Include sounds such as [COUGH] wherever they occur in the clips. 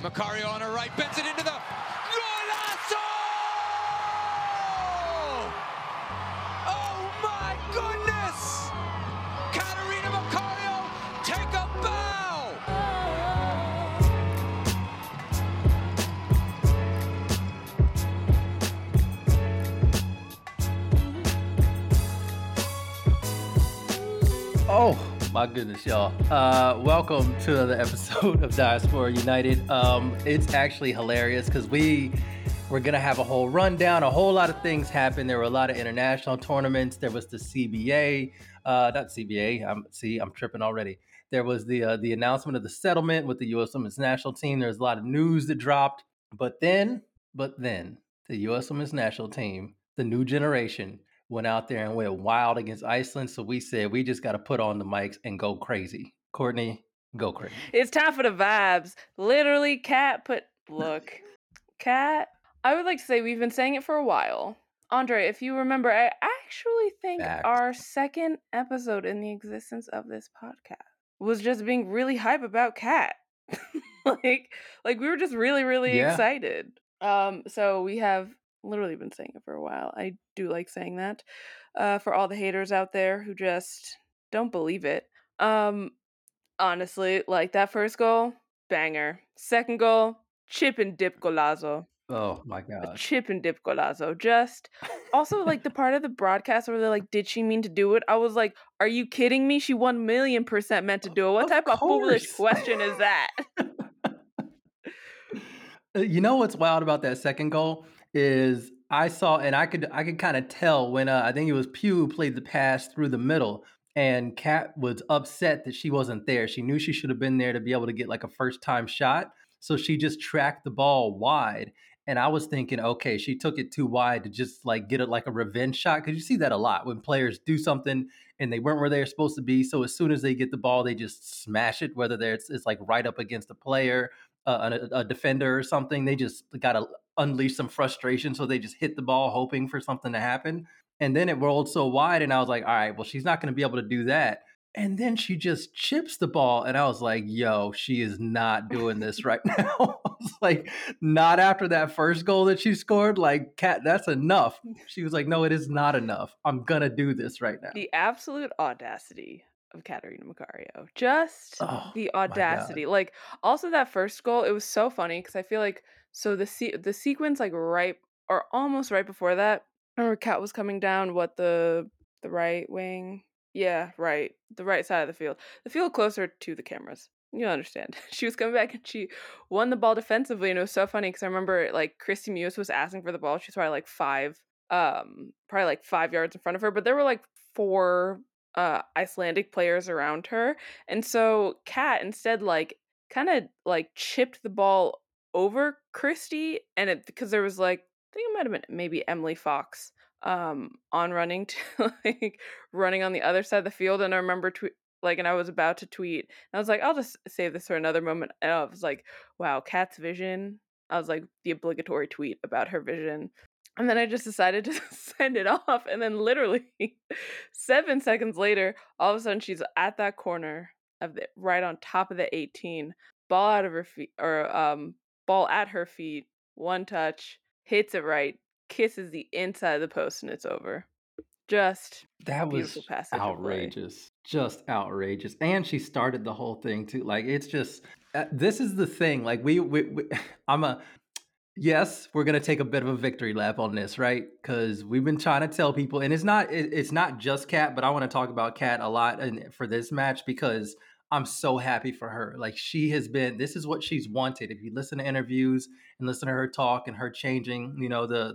Macario on her right, bends it into the my goodness, y'all! Uh, welcome to another episode of Diaspora United. Um, it's actually hilarious because we we're gonna have a whole rundown. A whole lot of things happened. There were a lot of international tournaments. There was the CBA, uh, not CBA. I'm see, I'm tripping already. There was the uh, the announcement of the settlement with the U.S. Women's National Team. There's a lot of news that dropped, but then, but then the U.S. Women's National Team, the new generation, went out there and went wild against Iceland. So we said we just got to put on the mics and go crazy. Courtney, go crazy. It's time for the vibes. Literally, Cat put look. Cat. I would like to say we've been saying it for a while. Andre, if you remember, I actually think Facts. our second episode in the existence of this podcast was just being really hype about Cat. [LAUGHS] like like we were just really, really Yeah. excited. Um, so we have literally been saying it for a while. I do like saying that. Uh for all the haters out there who just don't believe it. Um honestly, like that first goal, banger. Second goal, chip and dip golazo. Oh my A God. chip and dip golazo. Just [LAUGHS] also like the part of the broadcast where they're like, "Did she mean to do it?" I was like, "Are you kidding me? She one million percent meant to do it. What Of type of foolish question is that?" [LAUGHS] Uh, You know what's wild about that second goal is I saw and I could I could kind of tell when uh, I think it was Pugh played the pass through the middle and Kat was upset that she wasn't there. She knew she should have been there to be able to get like a first time shot. So she just tracked the ball wide. And I was thinking, okay, she took it too wide to just like get it like a revenge shot. Cause you see that a lot when players do something and they weren't where they're supposed to be. So as soon as they get the ball, they just smash it, whether it's, it's like right up against a player uh, a, a defender or something. They just got to unleash some frustration, so they just hit the ball hoping for something to happen. And then it rolled so wide, and I was like, all right, well, she's not going to be able to do that. And then she just chips the ball, and I was like, yo, she is not doing this right [LAUGHS] now. [LAUGHS] I was like, not after that first goal that she scored. Like, Cat, that's enough. Mm. She was like, no, it is not enough. I'm going to do this right now. the absolute audacity of Catarina Macario. Just Oh, the audacity. Like also that first goal, it was so funny because I feel like so the se- the sequence like right or almost right before that, or Kat was coming down what the the right wing. Yeah, right. The right side of the field. The field closer to the cameras. You understand. [LAUGHS] She was coming back and she won the ball defensively, and it was so funny because I remember like Kristie Mewis was asking for the ball. She's probably like five, um, probably like five yards in front of her, but there were like four uh Icelandic players around her. And so Kat instead like kind of like chipped the ball over Kristie and it because there was like I think it might have been maybe Emily Fox um on running [LAUGHS] to like running on the other side of the field and I remember twe- like and I was about to tweet and I was like I'll just save this for another moment and I was like wow Kat's vision I was like the obligatory tweet about her vision and then I just decided to [LAUGHS] send it off. And then literally [LAUGHS] seven seconds later, all of a sudden she's at that corner of the right on top of the 18, ball out of her feet or um ball at her feet, one touch, hits it right, kisses the inside of the post, and it's over. Just That was outrageous. Just outrageous. And she started the whole thing too. Like it's just uh, this is the thing. Like we, we, we [LAUGHS] I'm a yes, we're gonna take a bit of a victory lap on this, right? Because we've been trying to tell people, and it's not it's not just Cat, but I want to talk about Cat a lot for this match because I'm so happy for her. Like she has been. This is what she's wanted. If you listen to interviews and listen to her talk and her changing, you know the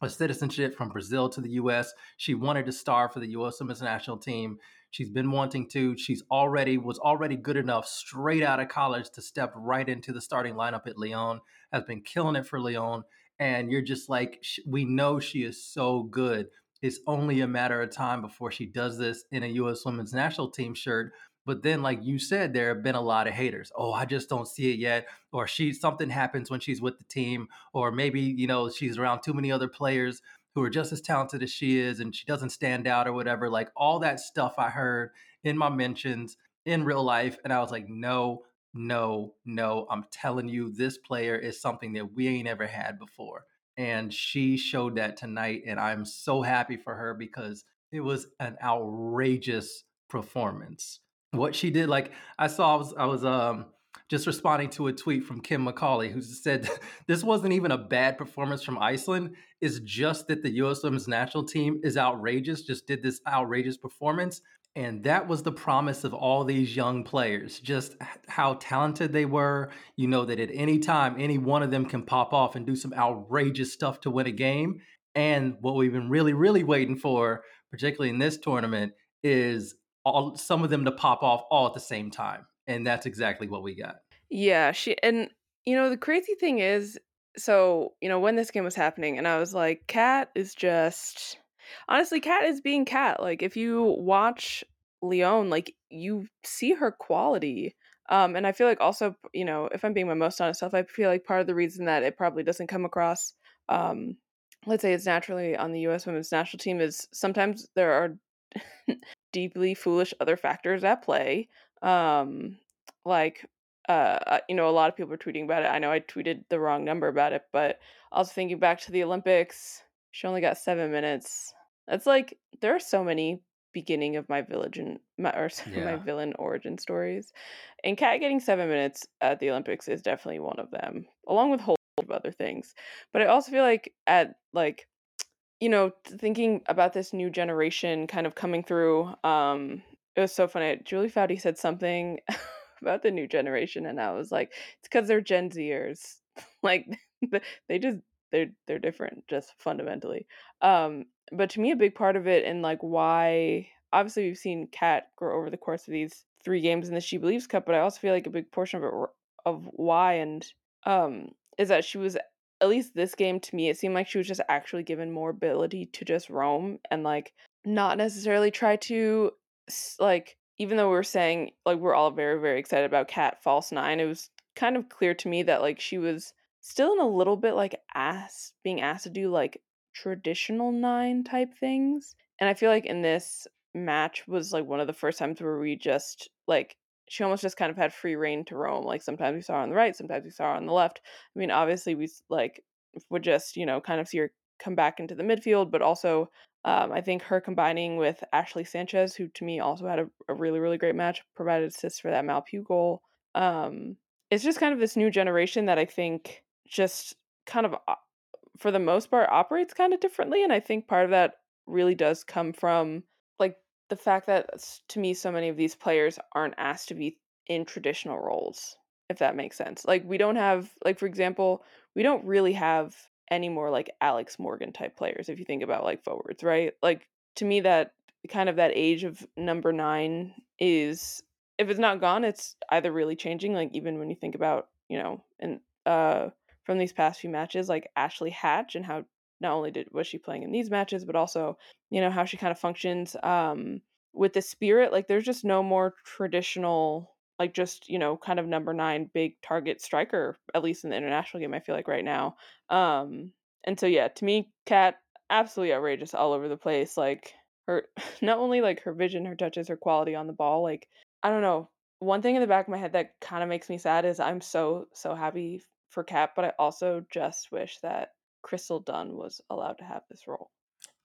the citizenship from Brazil to the U.S. She wanted to star for the U.S. Women's National Team. She's been wanting to. She's already was already good enough straight out of college to step right into the starting lineup at Lyon. Has been killing it for Lyon, and you're just like we know she is so good. It's only a matter of time before she does this in a U.S. Women's National Team shirt. But then, like you said, there have been a lot of haters. Oh, I just don't see it yet. Or she something happens when she's with the team, or maybe you know she's around too many other players who are just as talented as she is, and she doesn't stand out or whatever. Like all that stuff I heard in my mentions in real life, and I was like, no, no, no, I'm telling you, this player is something that we ain't ever had before. And she showed that tonight. And I'm so happy for her because it was an outrageous performance. What she did, like I saw, I was, I was um, just responding to a tweet from Kim McCauley, who said this wasn't even a bad performance from Iceland. It's just that the U.S. Women's National Team is outrageous, just did this outrageous performance. And that was the promise of all these young players, just how talented they were. You know that at any time, any one of them can pop off and do some outrageous stuff to win a game. And what we've been really, really waiting for, particularly in this tournament, is all some of them to pop off all at the same time. And that's exactly what we got. Yeah, she and you know the crazy thing is, so you know when this game was happening, and I was like, Cat is just honestly, Cat is being Cat. Like if you watch Lyon, like you see her quality. Um, and I feel like also, you know, if I'm being my most honest self, I feel like part of the reason that it probably doesn't come across, um, let's say it's naturally on the U.S. women's national team is sometimes there are [LAUGHS] deeply foolish other factors at play. Um, like, uh, you know, a lot of people are tweeting about it. I know I tweeted the wrong number about it, but also thinking back to the Olympics, she only got seven minutes. That's like there are so many beginning of my village and my or [LAUGHS] yeah. my villain origin stories, and Cat getting seven minutes at the Olympics is definitely one of them, along with whole of other things. But I also feel like at like you know thinking about this new generation kind of coming through um it was so funny julie foudy said something [LAUGHS] about the new generation and i was like it's because they're gen zers. [LAUGHS] Like they just they're they're different just fundamentally. Um but to me a big part of it and like why obviously we've seen cat grow over the course of these three games in the SheBelieves Cup but i also feel like a big portion of it of why and um is that she was at least this game to me it seemed like she was just actually given more ability to just roam and like not necessarily try to like even though we are saying like we're all very very excited about cat false nine it was kind of clear to me that like she was still in a little bit like asked being asked to do like traditional nine type things and i feel like in this match was like one of the first times where we just like she almost just kind of had free reign to roam. Like sometimes we saw her on the right, sometimes we saw her on the left. I mean, obviously we like would just you know kind of see her come back into the midfield, but also um, I think her combining with Ashley Sanchez, who to me also had a, a really really great match, provided assists for that Mal Pugh goal. Um, it's just kind of this new generation that I think just kind of uh, for the most part operates kind of differently, and I think part of that really does come from like the fact that to me so many of these players aren't asked to be in traditional roles if that makes sense like we don't have like for example we don't really have any more like alex morgan type players if you think about like forwards right? Like to me that kind of that age of number nine is if it's not gone it's either really changing like even when you think about you know and uh from these past few matches like ashley hatch and how not only did was she playing in these matches but also you know how she kind of functions um with the spirit like there's just no more traditional like just you know kind of number nine big target striker at least in the international game i feel like right now um and so yeah to me cat absolutely outrageous all over the place like her [LAUGHS] not only like her vision her touches her quality on the ball like i don't know one thing in the back of my head that kind of makes me sad is i'm so so happy for cat but i also just wish that Crystal Dunn was allowed to have this role.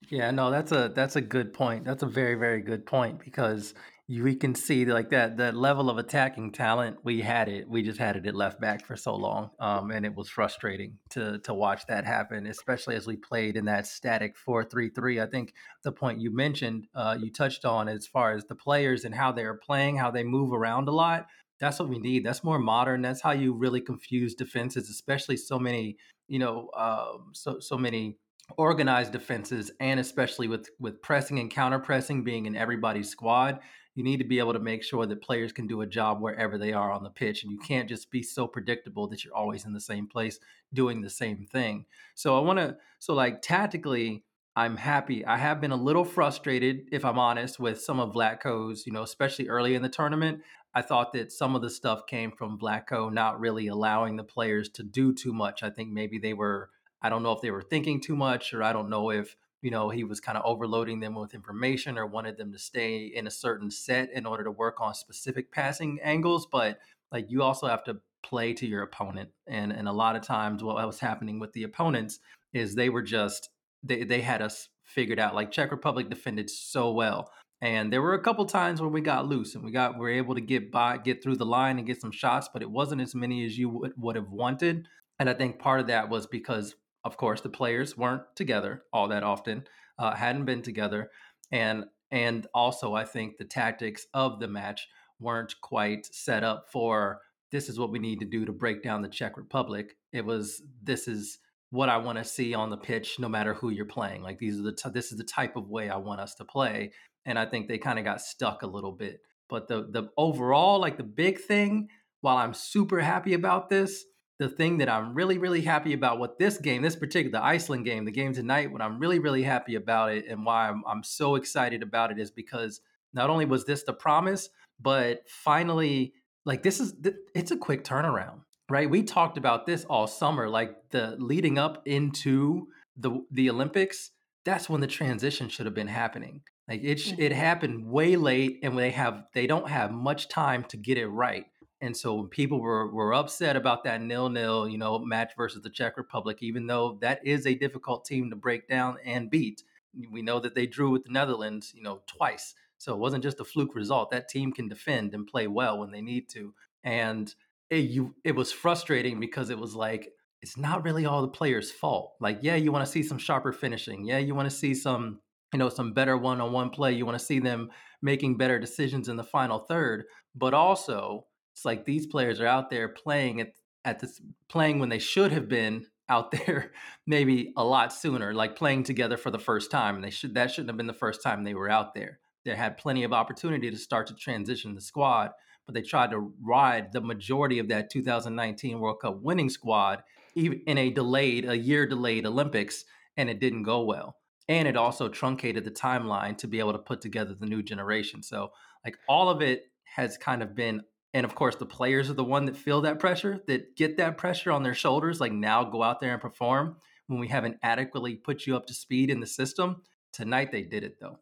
Yeah, no, that's a that's a good point. That's a very very good point because we can see like that that level of attacking talent. We had it. We just had it at left back for so long, um, and it was frustrating to to watch that happen, especially as we played in that static four three three. I think the point you mentioned, uh, you touched on as far as the players and how they're playing, how they move around a lot. That's what we need. That's more modern. That's how you really confuse defenses, especially so many you know, um, so so many organized defenses, and especially with with pressing and counter pressing being in everybody's squad, you need to be able to make sure that players can do a job wherever they are on the pitch, and you can't just be so predictable that you're always in the same place doing the same thing. So I want to, so like tactically. I'm happy. I have been a little frustrated, if I'm honest, with some of Vlatko's, you know, especially early in the tournament. I thought that some of the stuff came from Vlatko not really allowing the players to do too much. I think maybe they were, I don't know if they were thinking too much, or I don't know if, you know, he was kind of overloading them with information or wanted them to stay in a certain set in order to work on specific passing angles. But like you also have to play to your opponent. And and a lot of times what was happening with the opponents is they were just they they had us figured out. Like Czech Republic defended so well. And there were a couple times when we got loose and we got we were able to get by, get through the line and get some shots, but it wasn't as many as you would, would have wanted. And I think part of that was because, of course, the players weren't together all that often, uh, hadn't been together, and and also I think the tactics of the match weren't quite set up for this is what we need to do to break down the Czech Republic. It was this is what I want to see on the pitch, no matter who you're playing. Like these are the t- this is the type of way I want us to play, and I think they kind of got stuck a little bit. But the the overall, like the big thing, while I'm super happy about this, the thing that I'm really really happy about what this game, this particular the Iceland game, the game tonight, what I'm really really happy about it, and why I'm I'm so excited about it is because not only was this the promise, but finally, like this is it's a quick turnaround right? We talked about this all summer, like the leading up into the the Olympics. That's when the transition should have been happening. Like it mm-hmm. it happened way late, and they have they don't have much time to get it right. And so people were were upset about that nil nil, you know, match versus the Czech Republic, even though that is a difficult team to break down and beat. We know that they drew with the Netherlands, you know, twice. So it wasn't just a fluke result. That team can defend and play well when they need to. And it, you it was frustrating because it was like it's not really all the players' fault. Like, yeah, you want to see some sharper finishing. Yeah, you want to see some, you know, some better one-on-one play. You want to see them making better decisions in the final third. But also, it's like these players are out there playing at at this playing when they should have been out [LAUGHS] there maybe a lot sooner, like playing together for the first time. And they should that shouldn't have been the first time they were out there. They had plenty of opportunity to start to transition the squad but they tried to ride the majority of that 2019 World Cup winning squad even in a delayed, a year delayed Olympics, and it didn't go well. And it also truncated the timeline to be able to put together the new generation. So, like, all of it has kind of been, and of course, the players are the one that feel that pressure, that get that pressure on their shoulders. Like, now go out there and perform when we haven't adequately put you up to speed in the system. Tonight, they did it though.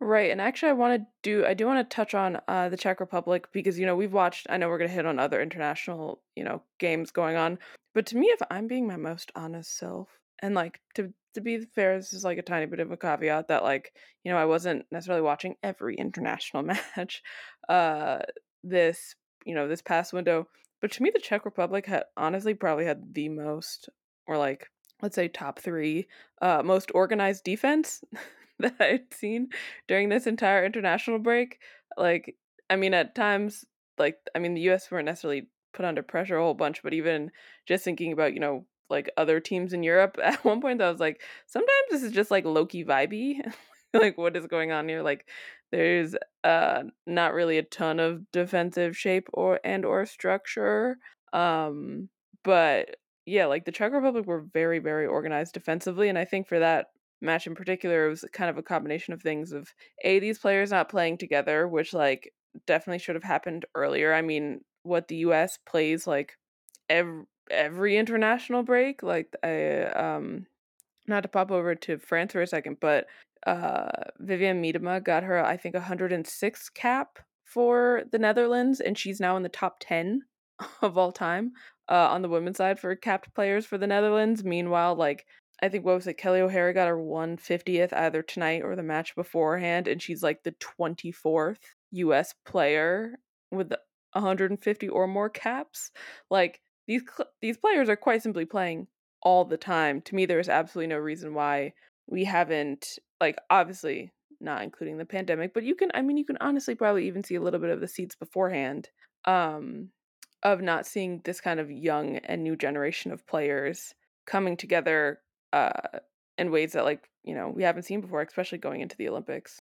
Right, and actually, I want to do I do want to touch on uh, the Czech Republic because you know we've watched. I know we're gonna hit on other international you know games going on, but to me, if I'm being my most honest self, and like to to be fair, this is like a tiny bit of a caveat that like you know I wasn't necessarily watching every international [LAUGHS] match, uh, this you know this past window, but to me, the Czech Republic had honestly probably had the most or like let's say top three uh, most organized defense [LAUGHS] that I'd seen during this entire international break. Like, I mean, at times, like, I mean, the US weren't necessarily put under pressure a whole bunch, but even just thinking about, you know, like other teams in Europe, [LAUGHS] at one point I was like, sometimes this is just like loki vibey. [LAUGHS] like, what is going on here? Like, there's uh not really a ton of defensive shape or and or structure. Um, but yeah, like the Czech Republic were very, very organized defensively, and I think for that match in particular, it was kind of a combination of things of a these players not playing together, which like definitely should have happened earlier. I mean, what the U.S. plays like every every international break, like I um, not to pop over to France for a second, but uh, Vivianne Miedema got her I think 106 cap for the Netherlands, and she's now in the top 10 [LAUGHS] of all time uh, on the women's side for capped players for the Netherlands. Meanwhile, like I think what was it? Kelly O'Hara got her 150th either tonight or the match beforehand, and she's like the 24th U.S. player with 150 or more caps. Like these these players are quite simply playing all the time. To me, there is absolutely no reason why we haven't like obviously not including the pandemic, but you can I mean you can honestly probably even see a little bit of the seats beforehand um of not seeing this kind of young and new generation of players coming together uh, in ways that like you know we haven't seen before, especially going into the Olympics.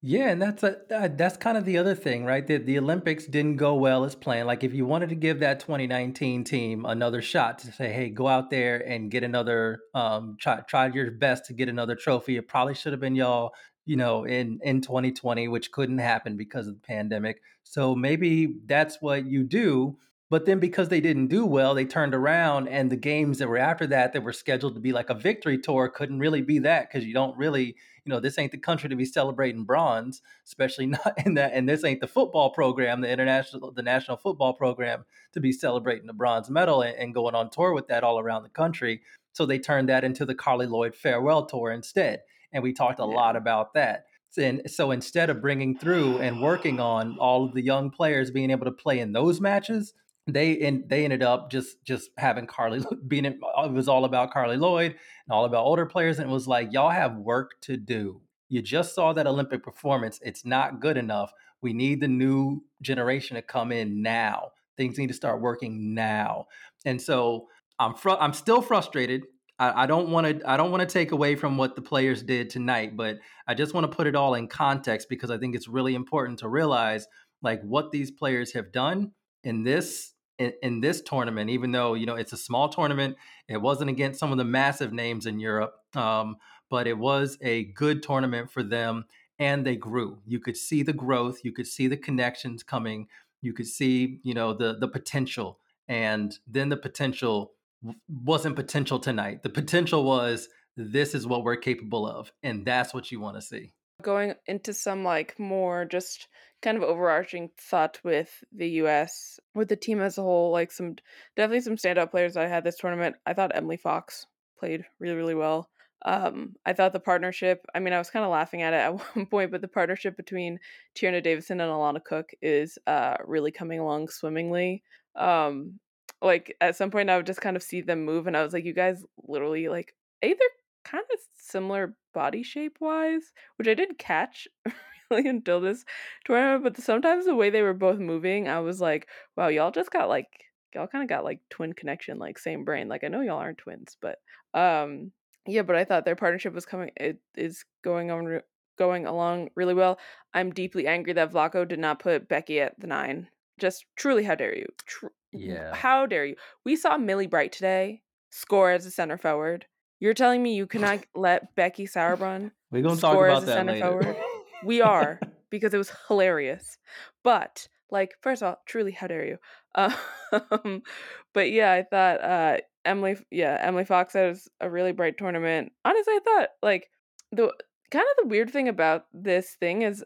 Yeah, and that's a that's kind of the other thing, right? That the Olympics didn't go well as planned. Like if you wanted to give that 2019 team another shot to say, hey, go out there and get another um try try your best to get another trophy. It probably should have been y'all, you know, in in 2020, which couldn't happen because of the pandemic. So maybe that's what you do But then because they didn't do well, they turned around and the games that were after that that were scheduled to be like a victory tour couldn't really be that because you don't really, you know, this ain't the country to be celebrating bronze, especially [LAUGHS] not in that and this ain't the football program, the international the national football program to be celebrating the bronze medal and, and going on tour with that all around the country. So they turned that into the Carly Lloyd farewell tour instead. And we talked a yeah. lot about that. And so instead of bringing through and working on all of the young players being able to play in those matches, they in, they ended up just just having Carly being uh, it was all about Carly Lloyd and all about older players and it was like y'all have work to do. You just saw that Olympic performance. It's not good enough. We need the new generation to come in now. Things need to start working now. And so I'm fr- I'm still frustrated. I don't want to I don't want to take away from what the players did tonight, but I just want to put it all in context because I think it's really important to realize like what these players have done in this in, in, this tournament, even though you know it's a small tournament, it wasn't against some of the massive names in Europe, um, but it was a good tournament for them, and they grew. You could see the growth, you could see the connections coming, you could see you know the the potential, and then the potential wasn't potential tonight. The potential was this is what we're capable of, and that's what you want to see. Going into some like more just kind of overarching thought with the US, with the team as a whole, like some definitely some standout players I had this tournament. I thought Emily Fox played really, really well. Um, I thought the partnership, I mean, I was kind of laughing at it at [LAUGHS] one point, but the partnership between Tierna Davidson and Alana Cook is uh, really coming along swimmingly. Um, like at some point, I would just kind of see them move, and I was like, you guys literally like either kind of similar body shape wise, which I didn't catch [LAUGHS] really until this tournament. But sometimes the way they were both moving, I was like, wow, y'all just got like y'all kind of got like twin connection, like same brain. Like I know y'all aren't twins, but um yeah, but I thought their partnership was coming it is going on re- going along really well. I'm deeply angry that Vlatko did not put Becky at the 9. Just truly how dare you? Tr- yeah. How dare you? We saw Millie Bright today score as a center forward. You're telling me you cannot [LAUGHS] let Becky Sauerbrunn We're going to talk about that later. Forward? We are [LAUGHS] because it was hilarious. But like, first of all, truly, how dare you? [LAUGHS] Um, but yeah, I thought uh, Emily, yeah, Emily Fox has a really bright tournament. Honestly, I thought like the kind of the weird thing about this thing is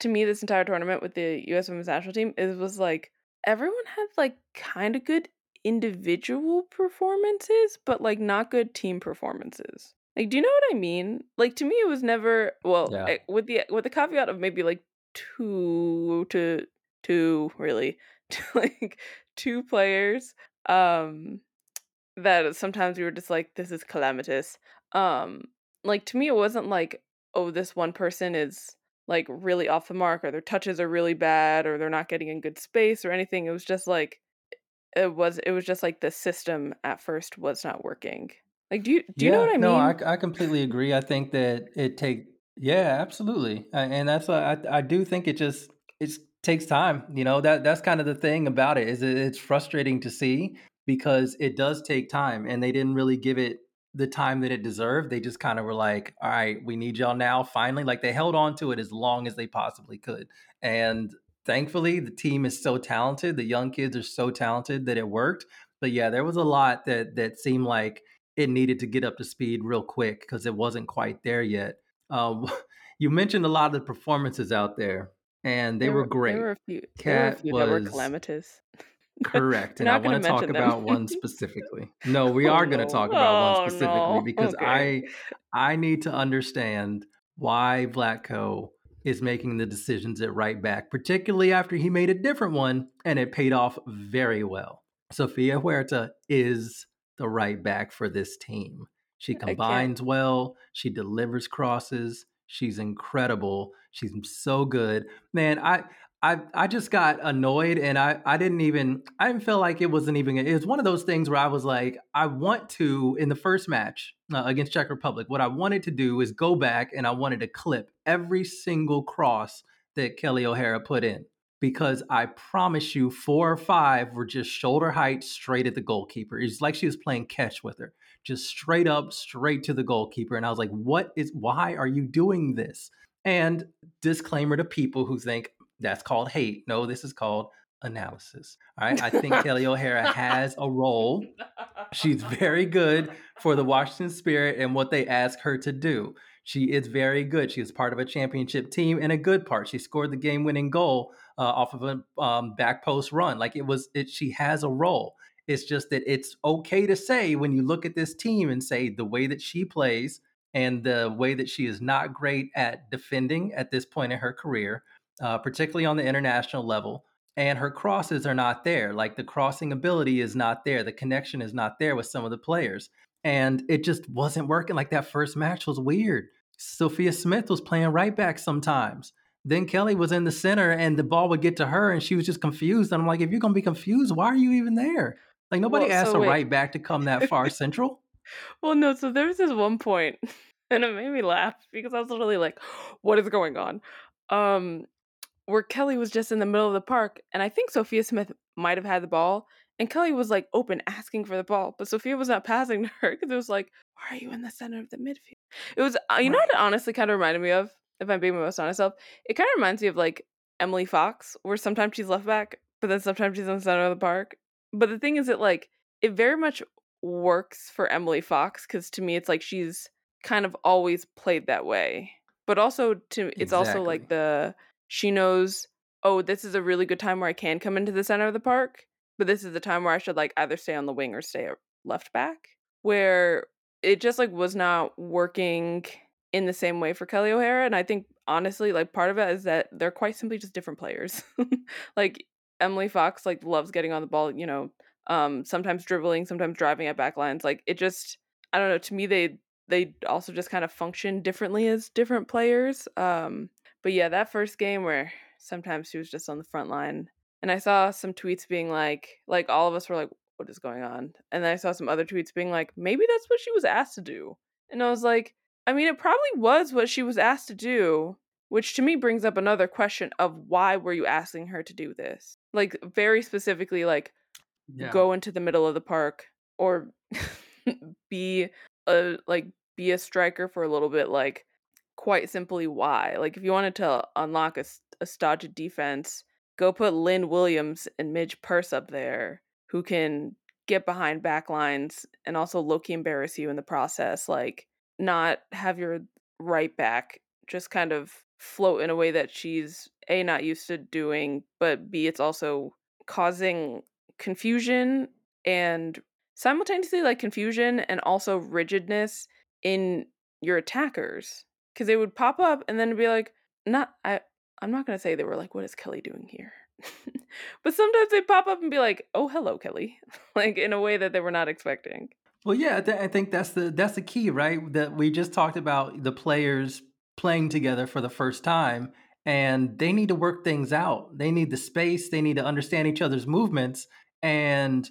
to me this entire tournament with the U.S. Women's National Team is was like everyone had like kind of good individual performances, but like not good team performances. Like, do you know what I mean? Like to me, it was never well Yeah. eh, with the with the caveat of maybe like two to two really [LAUGHS] like two players um that sometimes we were just like this is calamitous um like to me it wasn't like oh this one person is like really off the mark or their touches are really bad or they're not getting in good space or anything it was just like it was it was just like the system at first was not working like, do you do you know what I no, mean? No, I I completely agree. I think that it take yeah, absolutely, and that's why I I do think it just it takes time. You know that that's kind of the thing about it is it, it's frustrating to see because it does take time, and they didn't really give it the time that it deserved. They just kind of were like, "All right, we need y'all now." Finally, like they held on to it as long as they possibly could, and thankfully, the team is so talented. The young kids are so talented that it worked. But yeah, there was a lot that that seemed like it needed to get up to speed real quick because it wasn't quite there yet. Um, [LAUGHS] you mentioned a lot of the performances out there, and they There were were there great. were a few there were a Cat few that were calamitous. [LAUGHS] correct, and I want to talk them. about one specifically. No, we Oh are going to no. talk about one Oh specifically no. because Okay. I I need to understand why Vlatko is making the decisions at right back, particularly after he made a different one and it paid off very well. Sofia Huerta is the right back for this team. She combines well, she delivers crosses, she's incredible, she's so good. Man, I I I just got annoyed and I I didn't even I didn't feel like it wasn't even it was one of those things where I was like I want to in the first match uh, against Czech Republic what I wanted to do is go back and I wanted to clip every single cross that Kelly O'Hara put in because I promise you four or five were just shoulder height straight at the goalkeeper. It's like she was playing catch with her. Just straight up straight to the goalkeeper and I was like what is why are you doing this? And disclaimer to people who think that's called hate. No, this is called analysis. All right. I think [LAUGHS] Kelly O'Hara has a role. She's very good for the Washington Spirit and what they ask her to do. She is very good. She was part of a championship team and a good part. She scored the game winning goal uh, off of a um, back post run. Like it was, it, she has a role. It's just that it's okay to say when you look at this team and say the way that she plays and the way that she is not great at defending at this point in her career, uh, particularly on the international level. And her crosses are not there. Like the crossing ability is not there. The connection is not there with some of the players. And it just wasn't working. Like that first match was weird. Sophia Smith was playing right back sometimes. Then Kelly was in the center and the ball would get to her and she was just confused. And I'm like, if you're going to be confused, why are you even there? Like nobody well, asked so a right back to come that far [LAUGHS] central. Well, no, so there was this one point [LAUGHS] and it made me laugh because I was literally like, what is going on? Um, where Kelly was just in the middle of the park, and I think Sophia Smith might have had the ball, and Kelly was like open asking for the ball, but Sophia was not [LAUGHS] passing to her because it was like, why are you in the center of the midfield? It was, uh, you know what it honestly kind of reminded me of, if I'm being my most honest self? It kind of reminds me of like Emily Fox, where sometimes she's left back, but then sometimes she's in the center of the park. But the thing is that like, it very much works for Emily Fox because to me, it's like she's kind of always played that way. But also to it's exactly. also like the she knows, oh, this is a really good time where I can come into the center of the park, but this is the time where I should like either stay on the wing or stay left back. Where it just like was not working in the same way for Kelly O'Hara. And I think honestly, like part of it is that they're quite simply just different players. [LAUGHS] like Emily Fox like loves getting on the ball, you know, um, sometimes dribbling, sometimes driving at back lines. Like it just I don't know, to me they they also just kind of function differently as different players. Um, but yeah, that first game where sometimes she was just on the front line, and I saw some tweets being like, like all of us were like, "What is going on?" And then I saw some other tweets being like, "Maybe that's what she was asked to do," and I was like, I mean, it probably was what she was asked to do. Which to me brings up another question of why were you asking her to do this? Like very specifically, like yeah. go into the middle of the park or [LAUGHS] be a like be a striker for a little bit like quite simply why like if you wanted to unlock a, a stodgy defense go put lynn williams and midge purce up there who can get behind backlines and also low-key embarrass you in the process like not have your right back just kind of float in a way that she's a not used to doing but b it's also causing confusion and simultaneously like confusion and also rigidness in your attackers because they would pop up and then be like not i i'm not to say they were like what is kelly doing here? [LAUGHS] But sometimes they pop up and be like oh hello kelly [LAUGHS] like in a way that they were not expecting. Well yeah th- i think that's the that's the key right? That we just talked about the players playing together for the first time and they need to work things out. They need the space they need to understand each other's movements and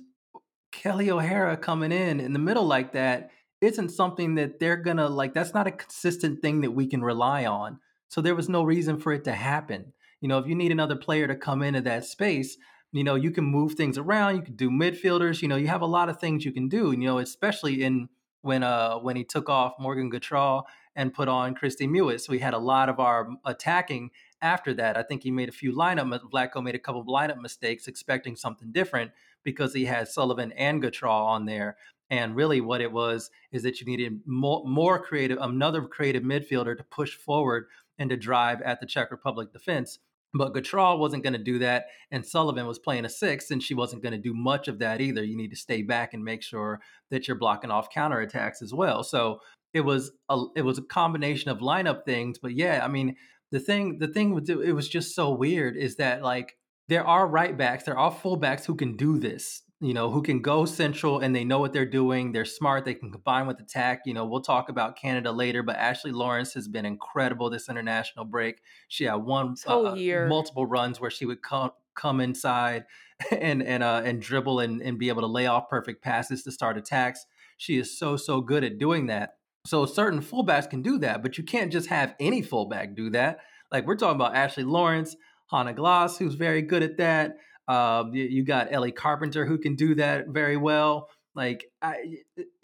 Kelly O'Hara coming in in the middle like that isn't something that they're gonna like. That's not a consistent thing that we can rely on. So there was no reason for it to happen. You know, if you need another player to come into that space, you know, you can move things around. You can do midfielders. You know, you have a lot of things you can do. You know, especially in when uh when he took off Morgan Gautrat and put on Kristie Mewis. We had a lot of our attacking after that. I think he made a few lineup. Vlatko made a couple of lineup mistakes, expecting something different because he had Sullivan and Gautrat on there. And really, what it was is that you needed more, more creative, another creative midfielder to push forward and to drive at the Czech Republic defense. But Gautrat wasn't going to do that, and Sullivan was playing a six, and she wasn't going to do much of that either. You need to stay back and make sure that you're blocking off counterattacks as well. So it was a it was a combination of lineup things. But yeah, I mean the thing the thing with it was just so weird is that like there are right backs, there are fullbacks who can do this, you know, who can go central and they know what they're doing. They're smart. They can combine with attack. You know, we'll talk about Canada later, but Ashley Lawrence has been incredible this international break. She had one uh, year, multiple runs where she would come come inside [LAUGHS] and and uh, and dribble and, and be able to lay off perfect passes to start attacks. She is so so good at doing that. So certain fullbacks can do that, but you can't just have any fullback do that. Like we're talking about Ashley Lawrence, Hanna Glas, who's very good at that. Uh, you, you, got Ellie Carpenter, who can do that very well. Like I,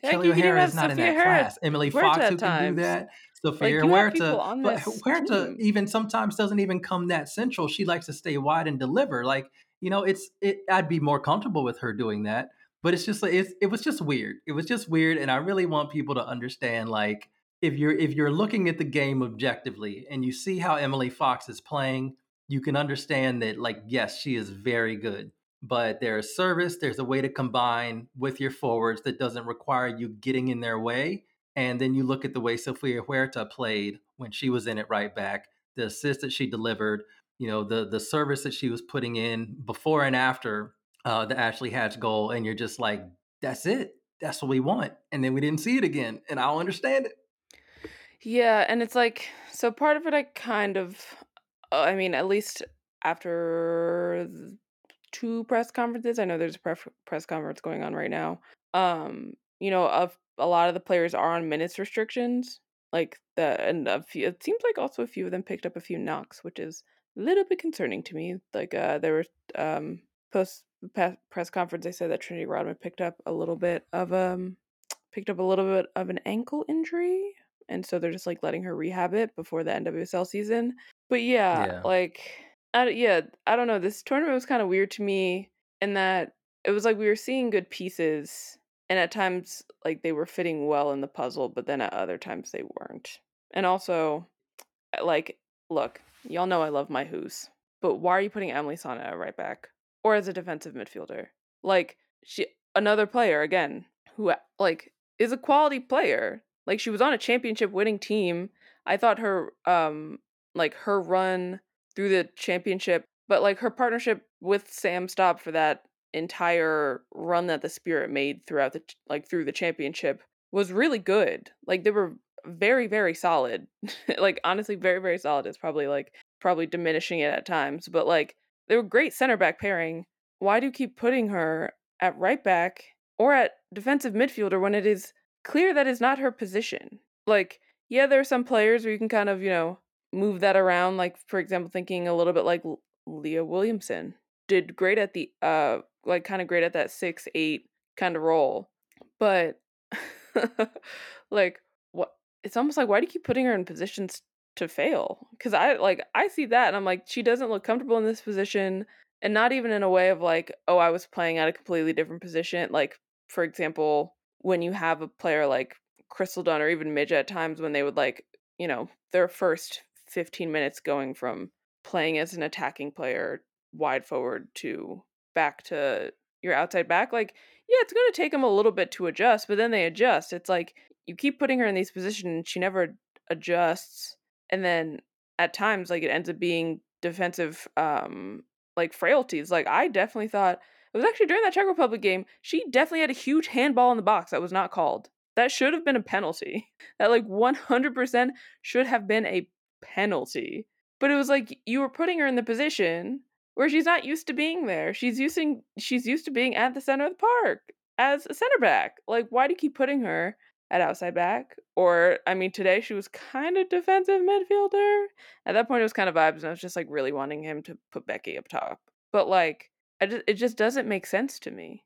Kelly O'Hara is not Sofia in that class. Emily Huerta Fox, who can do that. Sofia like, Huerta, but Huerta team. even sometimes doesn't even come that central. She likes to stay wide and deliver. Like you know, it's it. I'd be more comfortable with her doing that. But it's just like it's, it was just weird. It was just weird, and I really want people to understand like if you're if you're looking at the game objectively and you see how Emily Fox is playing, you can understand that like yes, she is very good. But there's service, there's a way to combine with your forwards that doesn't require you getting in their way. And then you look at the way Sofia Huerta played when she was in it right back, the assist that she delivered, you know, the the service that she was putting in before and after uh, the Ashley Hatch goal, and you're just like, that's it. That's what we want. And then we didn't see it again. And I don't understand it. Yeah, and it's like so part of it I kind of I mean, at least after two press conferences, I know there's a press conference going on right now. Um, you know, of a lot of the players are on minutes restrictions, like the and a few it seems like also a few of them picked up a few knocks, which is a little bit concerning to me. Like uh there were um post press conference they said that Trinity Rodman picked up a little bit of um picked up a little bit of an ankle injury and so they're just like letting her rehab it before the NWSL season. But yeah, yeah. like I, yeah, I don't know. This tournament was kind of weird to me in that it was like we were seeing good pieces and at times like they were fitting well in the puzzle, but then at other times they weren't. And also like look, y'all know I love my who's, but why are you putting Emily Sonnett at right back? or as a defensive midfielder. Like she another player again who like is a quality player. Like she was on a championship winning team. I thought her um like her run through the championship, but like her partnership with Sam Staab for that entire run that the Spirit made throughout the like through the championship was really good. Like they were very very solid. [LAUGHS] like honestly very very solid. It's probably like probably diminishing it at times, but like they were great center back pairing. Why do you keep putting her at right back or at defensive midfielder when it is clear that is not her position? Like, yeah, there are some players where you can kind of, you know, move that around. Like, for example, thinking a little bit like Leah Williamson did great at the, uh, like kind of great at that six, eight kind of role. But, [LAUGHS] like, what? It's almost like, why do you keep putting her in positions to fail because i like i see that and i'm like she doesn't look comfortable in this position and not even in a way of like oh i was playing at a completely different position like for example when you have a player like crystal dunn or even midge at times when they would like you know their first 15 minutes going from playing as an attacking player wide forward to back to your outside back like yeah it's going to take them a little bit to adjust but then they adjust. It's like you keep putting her in these positions she never adjusts and then at times like it ends up being defensive um like frailties. Like i definitely thought it was actually during that czech republic game she definitely had a huge handball in the box that was not called that should have been a penalty [LAUGHS] that like 100% should have been a penalty but it was like you were putting her in the position where she's not used to being there she's using she's used to being at the center of the park as a center back like why do you keep putting her at outside back. Or, I mean, today she was kind of defensive midfielder. At that point, it was kind of vibes, and I was just like really wanting him to put Becky up top. But like, just, it just doesn't make sense to me.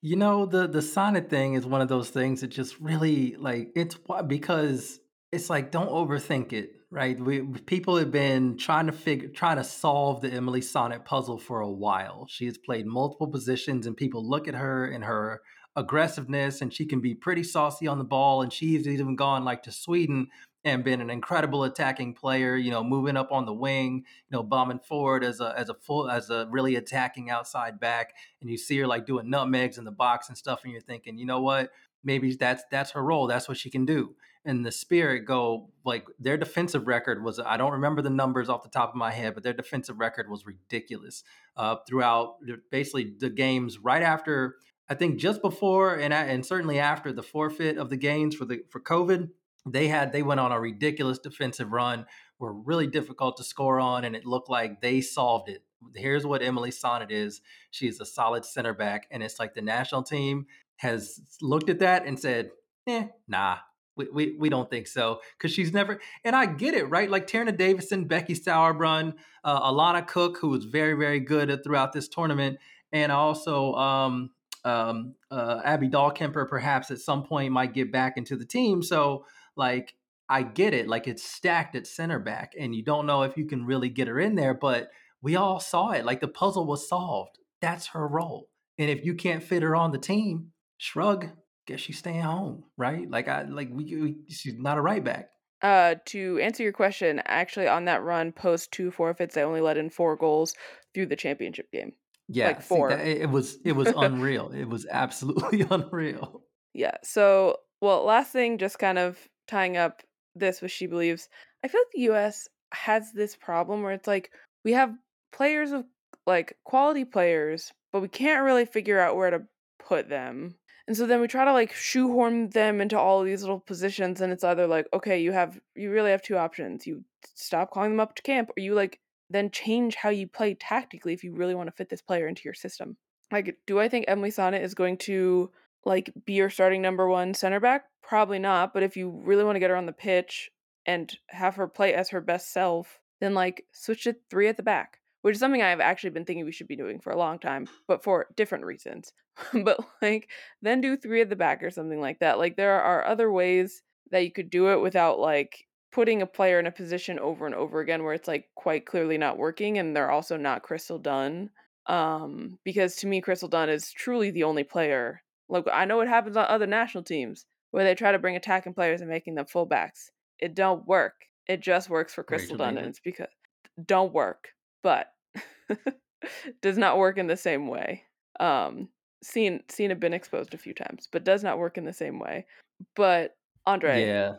You know, the the Sonnett thing is one of those things that just really like it's because it's like don't overthink it, right? We people have been trying to figure trying to solve the Emily Sonnett puzzle for a while. She has played multiple positions and people look at her and her aggressiveness and she can be pretty saucy on the ball. And she's even gone like to Sweden and been an incredible attacking player, you know, moving up on the wing, you know, bombing forward as a as a full as a really attacking outside back. And you see her like doing nutmegs in the box and stuff, and you're thinking, you know what? Maybe that's that's her role. That's what she can do. And the Spirit go like their defensive record was I don't remember the numbers off the top of my head, but their defensive record was ridiculous uh, throughout basically the games right after I think just before and and certainly after the forfeit of the games for the for COVID, they had they went on a ridiculous defensive run, were really difficult to score on, and it looked like they solved it. Here's what Emily Sonnett is: she's a solid center back, and it's like the national team has looked at that and said, "Eh, nah." We, we, we don't think so because she's never and I get it right like Tierna Davidson, Becky Sauerbrunn, uh, Alana Cook who was very very good throughout this tournament, and also um, um, uh, Abby Dahlkemper perhaps at some point might get back into the team. So like I get it, like it's stacked at center back, and you don't know if you can really get her in there. But we all saw it. Like the puzzle was solved. That's her role. And if you can't fit her on the team, shrug. Guess she's staying home, right? Like I like we, we she's not a right back. Uh, to answer your question, actually, on that run, post two forfeits, they only let in four goals through the championship game. Yeah, like see, four. that, it was it was unreal. it was absolutely [LAUGHS] unreal. Yeah. So, well, last thing, just kind of tying up this with SheBelieves. I feel like the U.S. has this problem where it's like we have players of like quality players, but we can't really figure out where to put them. And so then we try to like shoehorn them into all these little positions, and it's either like, okay, you have you really have two options. You stop calling them up to camp, or you like then change how you play tactically if you really want to fit this player into your system. Like, do I think Emily Sonnett is going to like be your starting number one center back? Probably not. But if you really want to get her on the pitch and have her play as her best self, then like switch to three at the back, which is something I've actually been thinking we should be doing for a long time, but for different reasons. [LAUGHS] but like then do three at the back or something like that. Like there are other ways that you could do it without like putting a player in a position over and over again where it's like quite clearly not working and they're also not Crystal Dunn. Um, because to me, Crystal Dunn is truly the only player. Look, I know it happens on other national teams where they try to bring attacking players and making them fullbacks. It don't work. It just works for Crystal Dunn, it's because don't work, but [LAUGHS] does not work in the same way. Um, seen seen it been exposed a few times, but does not work in the same way. But Andre, Yeah.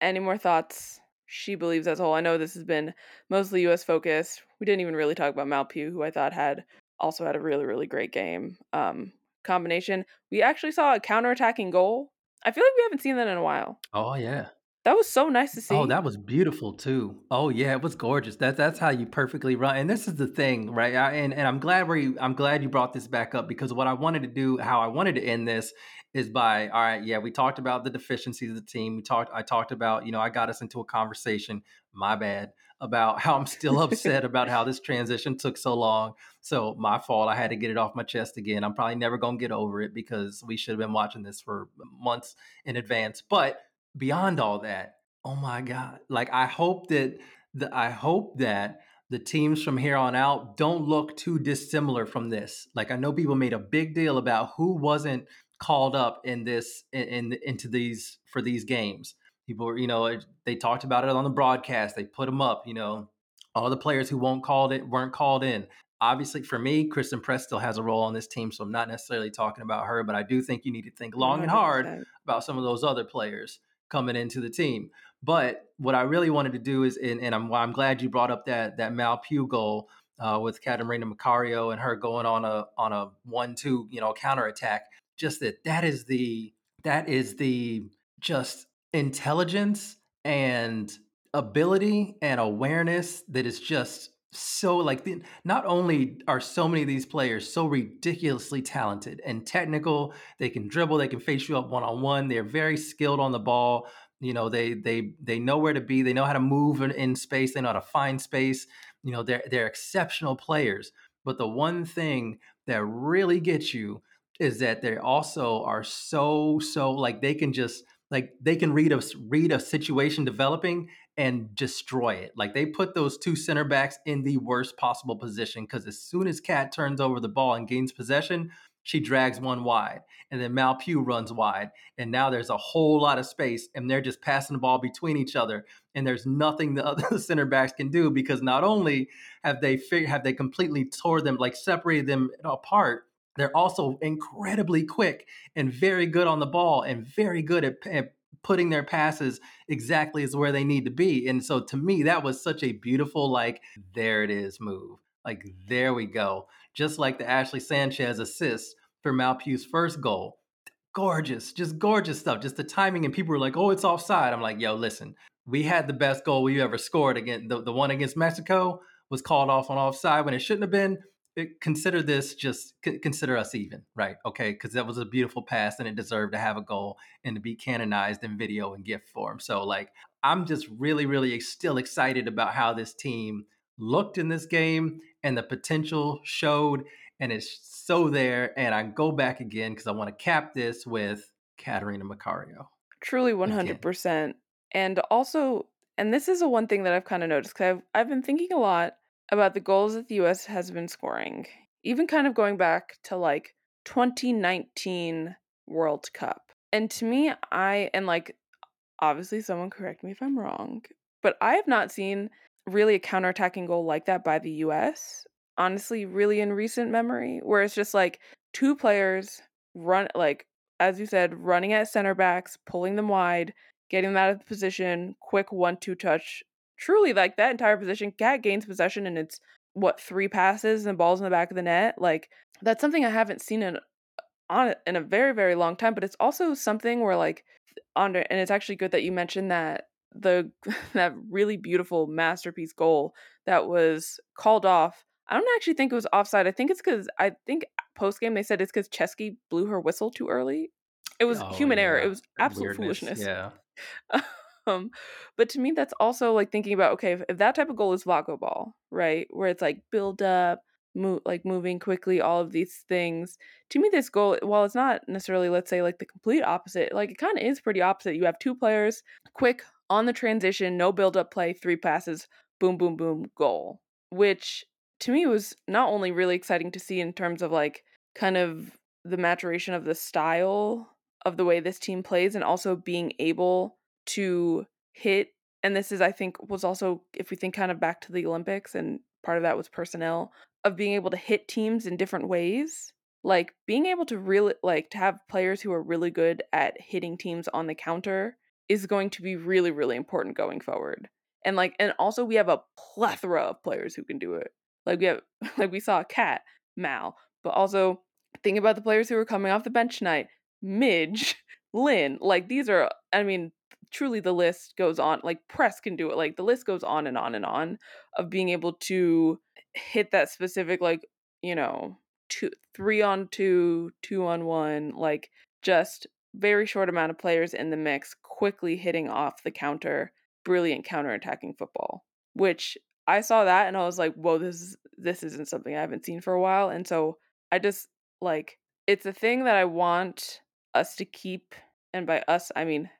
any more thoughts? SheBelieves as a whole. I know this has been mostly U.S. focused. We didn't even really talk about Mal Pugh, who I thought had also had a really really great game. Um, combination. We actually saw a counterattacking goal. I feel like we haven't seen that in a while. Oh yeah. That was so nice to oh, see. Oh, that was beautiful too. Oh yeah, it was gorgeous. That that's how you perfectly run. And this is the thing, right? I, and and I'm glad we I'm glad you brought this back up because what I wanted to do, how I wanted to end this, is by all right. Yeah, we talked about the deficiencies of the team. We talked. I talked about you know I got us into a conversation. My bad about how I'm still upset [LAUGHS] about how this transition took so long. So my fault. I had to get it off my chest again. I'm probably never gonna get over it because we should have been watching this for months in advance. But beyond all that, oh my god! Like I hope that the I hope that the teams from here on out don't look too dissimilar from this. Like I know people made a big deal about who wasn't called up in this in, in into these for these games. People, were, you know, they talked about it on the broadcast. They put them up. You know, all the players who won't called it weren't called in. Obviously, for me, Christen Press still has a role on this team, so I'm not necessarily talking about her. But I do think you need to think long and hard about some of those other players coming into the team. But what I really wanted to do is, and, and I'm I'm glad you brought up that that Mal Pugh goal uh, with Catarina Macario and her going on a on a one two you know counterattack. Just that that is the that is the just intelligence and ability and awareness that is just so like the, not only are so many of these players so ridiculously talented and technical they can dribble they can face you up one on one they're very skilled on the ball you know they they they know where to be they know how to move in, in space they know how to find space you know they're they're exceptional players. But the one thing that really gets you is that they also are so so like they can just like they can read a read a situation developing and destroy it. Like they put those two center backs in the worst possible position because as soon as Cat turns over the ball and gains possession, she drags one wide, and then Mal Pugh runs wide, and now there's a whole lot of space, and they're just passing the ball between each other, and there's nothing the [LAUGHS] other center backs can do because not only have they have they completely tore them like separated them apart, they're also incredibly quick and very good on the ball and very good at, at putting their passes exactly as where they need to be. And so to me, that was such a beautiful, like, there it is move. Like, there we go. Just like the Ashley Sanchez assist for Mal Pugh's first goal. Gorgeous, just gorgeous stuff. Just the timing, and people were like, oh, it's offside. I'm like, yo, listen, we had the best goal we ever scored against the, the one against Mexico was called off on offside when it shouldn't have been Uh, consider this just consider us even, right? Okay, because that was a beautiful pass and it deserved to have a goal and to be canonized in video and gift form. So, like, I'm just really, really still excited about how this team looked in this game and the potential showed, and it's so there. And I go back again because I want to cap this with Catarina Macario. Truly 100%. And also, and this is a one thing that I've kind of noticed because I've, I've been thinking a lot about the goals that the US has been scoring, even kind of going back to like 2019 World Cup. And to me, I and like obviously someone correct me if I'm wrong, but I have not seen really a counterattacking goal like that by the US. Honestly, really in recent memory, where it's just like two players run like as you said, running at center backs, pulling them wide, getting them out of the position, quick one two touch. Truly, like that entire position, Cat gains possession and it's what three passes and balls in the back of the net. Like that's something I haven't seen in on in a very very long time. But it's also something where like under and it's actually good that you mentioned that the [LAUGHS] that really beautiful masterpiece goal that was called off. I don't actually think it was offside. I think it's because I think post game they said it's because Chesky blew her whistle too early. It was Oh human error. It was absolute weirdness. foolishness. Yeah, [LAUGHS] uh, um, but to me, that's also like thinking about okay, if, if that type of goal is Vlatko ball, right, where it's like build up, move, like moving quickly, all of these things. To me, this goal, while it's not necessarily, let's say, like the complete opposite, like it kind of is pretty opposite. You have two players, quick on the transition, no build up play, three passes, boom, boom, boom, goal. Which to me was not only really exciting to see in terms of like kind of the maturation of the style of the way this team plays and also being able to hit and this is i think was also if we think kind of back to the olympics and part of that was personnel of being able to hit teams in different ways like being able to really like to have players who are really good at hitting teams on the counter is going to be really really important going forward. And like and also we have a plethora of players who can do it. Like we have [LAUGHS] like we saw cat mal but also think about the players who are coming off the bench tonight midge lynn like these are i mean truly the list goes on like press can do it like the list goes on and on and on of being able to hit that specific like you know two three on two two on one like just very short amount of players in the mix quickly hitting off the counter brilliant counter-attacking football which i saw that and i was like whoa this is this isn't something i haven't seen for a while and so i just like it's a thing that i want us to keep and by us i mean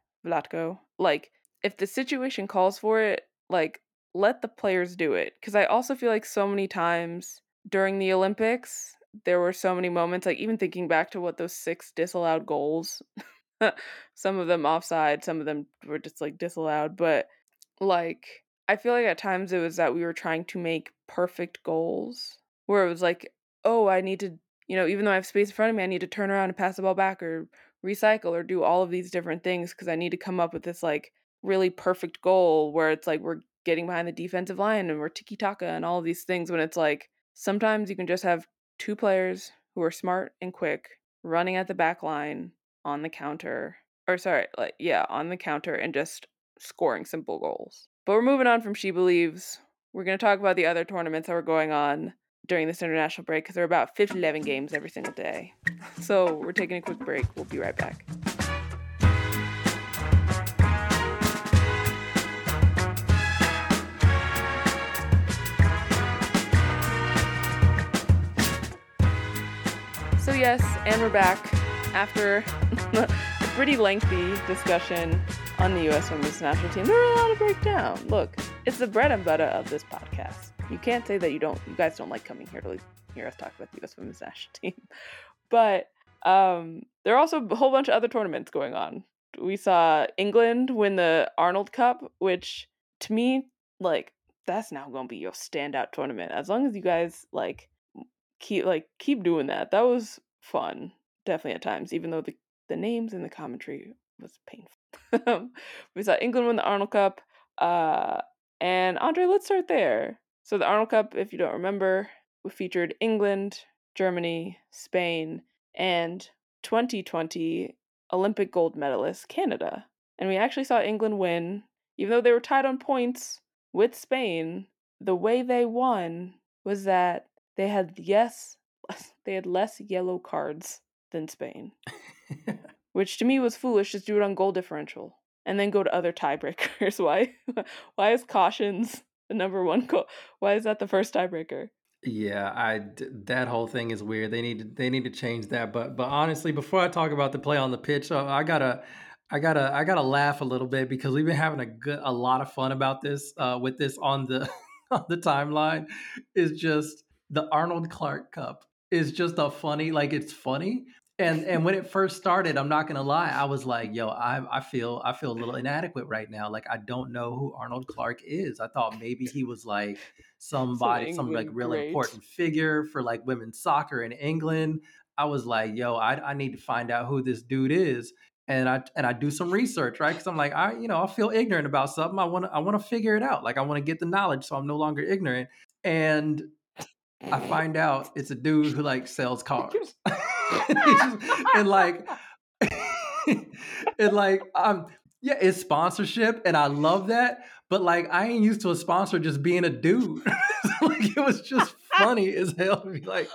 Like, if the situation calls for it, like, let the players do it. Because I also feel like so many times during the Olympics, there were so many moments, like, even thinking back to what those six disallowed goals, [LAUGHS] some of them offside, some of them were just like disallowed. But, like, I feel like at times it was that we were trying to make perfect goals where it was like, oh, I need to, you know, even though I have space in front of me, I need to turn around and pass the ball back or recycle or do all of these different things because I need to come up with this like really perfect goal where it's like we're getting behind the defensive line and we're tiki taka and all of these things when it's like sometimes you can just have two players who are smart and quick running at the back line on the counter or sorry like yeah on the counter and just scoring simple goals. But we're moving on from SheBelieves. We're going to talk about the other tournaments that were going on during this international break because there are about 50 11 games every single day. So we're taking a quick break. We'll be right back. So yes and we're back after [LAUGHS] a pretty lengthy discussion on the us women's national team. There were a lot to break down look it's the bread and butter of this podcast you can't say that you don't you guys don't like coming here to hear us talk about the us women's national [LAUGHS] team but um, there are also a whole bunch of other tournaments going on. We saw England win the Arnold Cup, which to me, like, that's now gonna be your standout tournament. As long as you guys like keep like keep doing that. That was fun, definitely at times, even though the, the names and the commentary was painful. [LAUGHS] we saw England win the Arnold Cup. Uh and Andre, let's start there. So the Arnold Cup, if you don't remember, we featured England, Germany, Spain, and 2020 Olympic gold medalist Canada. And we actually saw England win, even though they were tied on points with Spain. The way they won was that they had yes, they had less yellow cards than Spain, [LAUGHS] which to me was foolish. Just do it on goal differential and then go to other tiebreakers. [LAUGHS] Why? Why is cautions the number one [LAUGHS] goal? Why is that the first tiebreaker? Yeah, I that whole thing is weird. They need to they need to change that. But but honestly, before I talk about the play on the pitch, uh, I gotta I gotta I gotta laugh a little bit because we've been having a good a lot of fun about this uh, with this on the [LAUGHS] on the timeline is just the Arnold Clark Cup is just a funny, like it's funny. And and when it first started, I'm not gonna lie, I was like, yo, I I feel I feel a little inadequate right now. Like I don't know who Arnold Clark is. I thought maybe he was like [LAUGHS] somebody, some, like England real great. important figure for like women's soccer in England. I was like, yo, I, I need to find out who this dude is. And I and I do some research, right? Because I'm like, I, you know, I feel ignorant about something. I want to I want to figure it out. Like I want to get the knowledge so I'm no longer ignorant. And I find out it's a dude who like sells [LAUGHS] cars. [LAUGHS] and, [LAUGHS] just- and like [LAUGHS] and like um yeah, it's sponsorship and I love that. But like I ain't used to a sponsor just being a dude. [LAUGHS] like it was just funny as hell to be like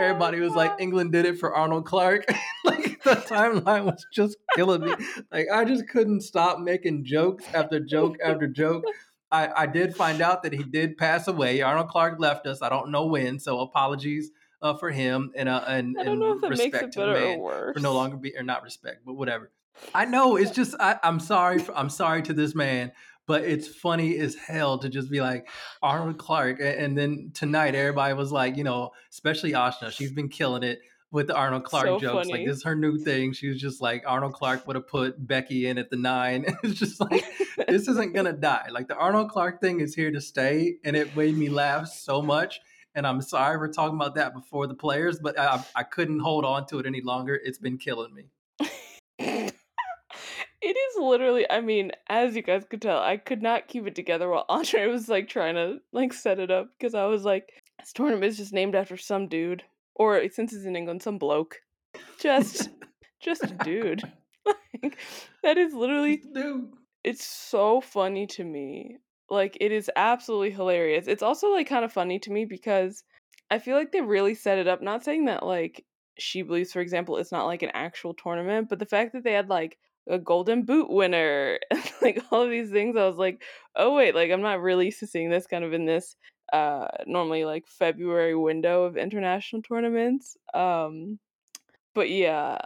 everybody was like England did it for Arnold Clark. like the timeline was just killing me. Like I just couldn't stop making jokes after joke after joke. I, I did find out that he did pass away. Arnold Clark left us. I don't know when, so apologies uh, for him and uh, and, I don't and if that makes respect to the man for no longer be or not respect, but whatever. I know it's just I, I'm sorry. For, I'm sorry to this man, but it's funny as hell to just be like Arnold Clark, a- and then tonight everybody was like, you know, especially Ashna, she's been killing it with the Arnold Clark So jokes. Like funny. this is her new thing. She was just like Arnold Clark would have put Beckie in at the nine. [LAUGHS] it's just like this isn't gonna die. Like the Arnold Clark thing is here to stay, and it made me laugh so much. And I'm sorry we're talking about that before the players, but I, I couldn't hold on to it any longer. It's been killing me. it is literally i mean as you guys could tell i could not keep it together while [LAUGHS] andre was like trying to like set it up because i was like this tournament is just named after some dude or since it's in england some bloke just [LAUGHS] just a dude [LAUGHS] like that is literally Dude. it's so funny to me. Like it is absolutely hilarious. It's also like kind of funny to me because I feel like they really set it up. Not saying that like SheBelieves, for example, it's not like an actual tournament, but the fact that they had like a golden boot winner [LAUGHS] like all of these things, I was like, oh wait, like I'm not really seeing this kind of in this uh normally like February window of international tournaments. Um but yeah,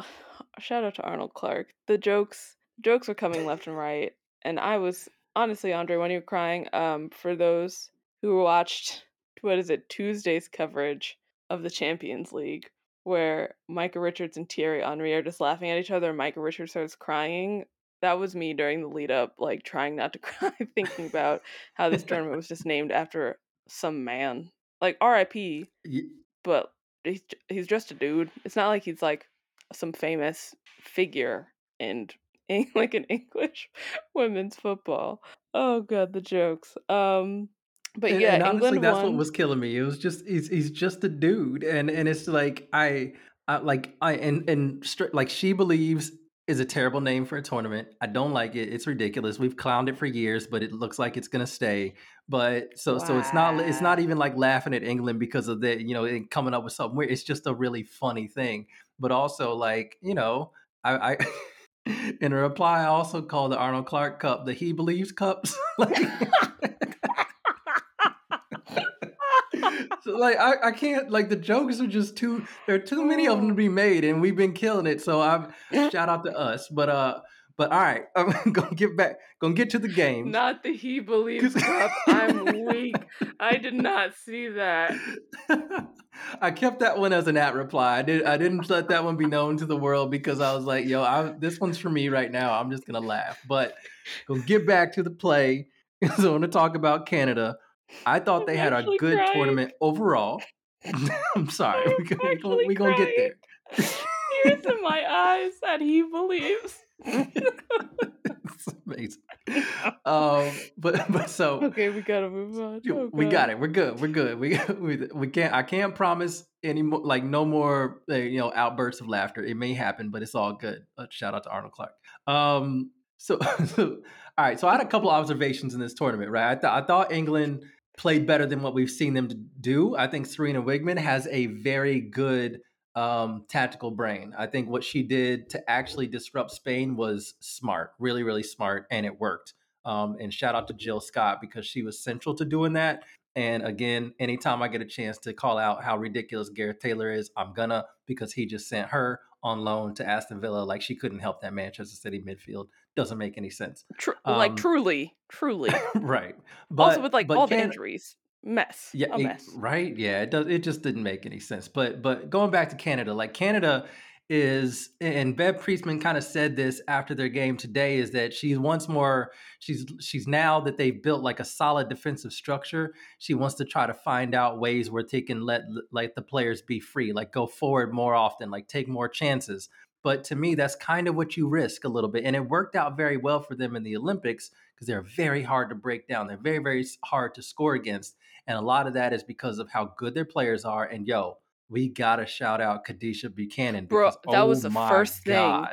[SIGHS] shout out to Arnold Clark. The jokes jokes were coming left and right, and I was honestly, Andre, when you were crying, um, for those who watched [LAUGHS] what is it Tuesday's coverage of the Champions League, where Micah Richards and Thierry Henry are just laughing at each other, and Micah Richards starts crying. That was me during the lead up, like trying not to [LAUGHS] cry, thinking about how this tournament was just named after some man, like R.I.P [LAUGHS] but he's he's just a dude. It's not like he's like some famous figure in [LAUGHS] like an English [LAUGHS] women's football. Oh god, the jokes. Um, but and, yeah, and honestly, England that's won. what was killing me. It was just he's he's just a dude, and and it's like I, I like I and and stri- like SheBelieves is a terrible name for a tournament. I don't like it. It's ridiculous. We've clowned it for years, but it looks like it's gonna stay. But so so it's not it's not even like laughing at England because of the you know coming up with something weird. It's just a really funny thing. But also like you know I. I [LAUGHS] [LAUGHS] In a reply, I also called the Arnold Clark Cup the He Believes Cups. [LAUGHS] like, [LAUGHS] so like I, I can't like the jokes are just too there are too many of them to be made and we've been killing it so i'm shout out to us but uh but all right i'm gonna get back gonna get to the game Not the he believes cup. I'm weak. I did not see that. [LAUGHS] i kept that one as an at reply. I did i didn't let that one be known to the world because i was like yo I, this one's for me right now. I'm just gonna laugh. But gonna get back to the play. [LAUGHS] So i want to talk about canada. I thought I'm they had a good crying. tournament overall. [LAUGHS] I'm sorry. I'm we, we, gonna- we gonna get there. Tears in my eyes that he believes. It's amazing. Um, but [LAUGHS] but so Okay, we gotta move on. Oh, we got it. We're good. We're good. We [LAUGHS] we we can't. I can't promise any more. Like no more. Uh, you know, outbursts of laughter. It may happen, but it's all good. Uh, shout out to Arnold Clark. Um. So, [LAUGHS] so all right. So I had a couple observations in this tournament. Right. I thought I thought England played better than what we've seen them to do. I think Sarina Wiegman has a very good um, tactical brain. I think what she did to actually disrupt Spain was smart, really, really smart, and it worked. Um, and shout out to Jill Scott because she was central to doing that. And again, anytime I get a chance to call out how ridiculous Gareth Taylor is, I'm gonna because he just sent her on loan to Aston Villa. Like she couldn't help that Manchester City midfield. Doesn't make any sense. Tr- like Um, truly, truly. [LAUGHS] right. But also with like all the injuries, mess. yeah, it- mess. right. Yeah, it does. It just didn't make any sense. But but going back to Canada, like Canada is, and Bev Priestman kind of said this after their game today, is that she's once more she's she's now that they've built like a solid defensive structure. She wants to try to find out ways where they can let like the players be free, like go forward more often, like take more chances. But to me, that's kind of what you risk a little bit, and it worked out very well for them in the Olympics because they're very hard to break down. They're very very hard to score against. And a lot of that is because of how good their players are. And yo, we gotta shout out Kadeisha Buchanan. Bro, because, that was oh the my first thing.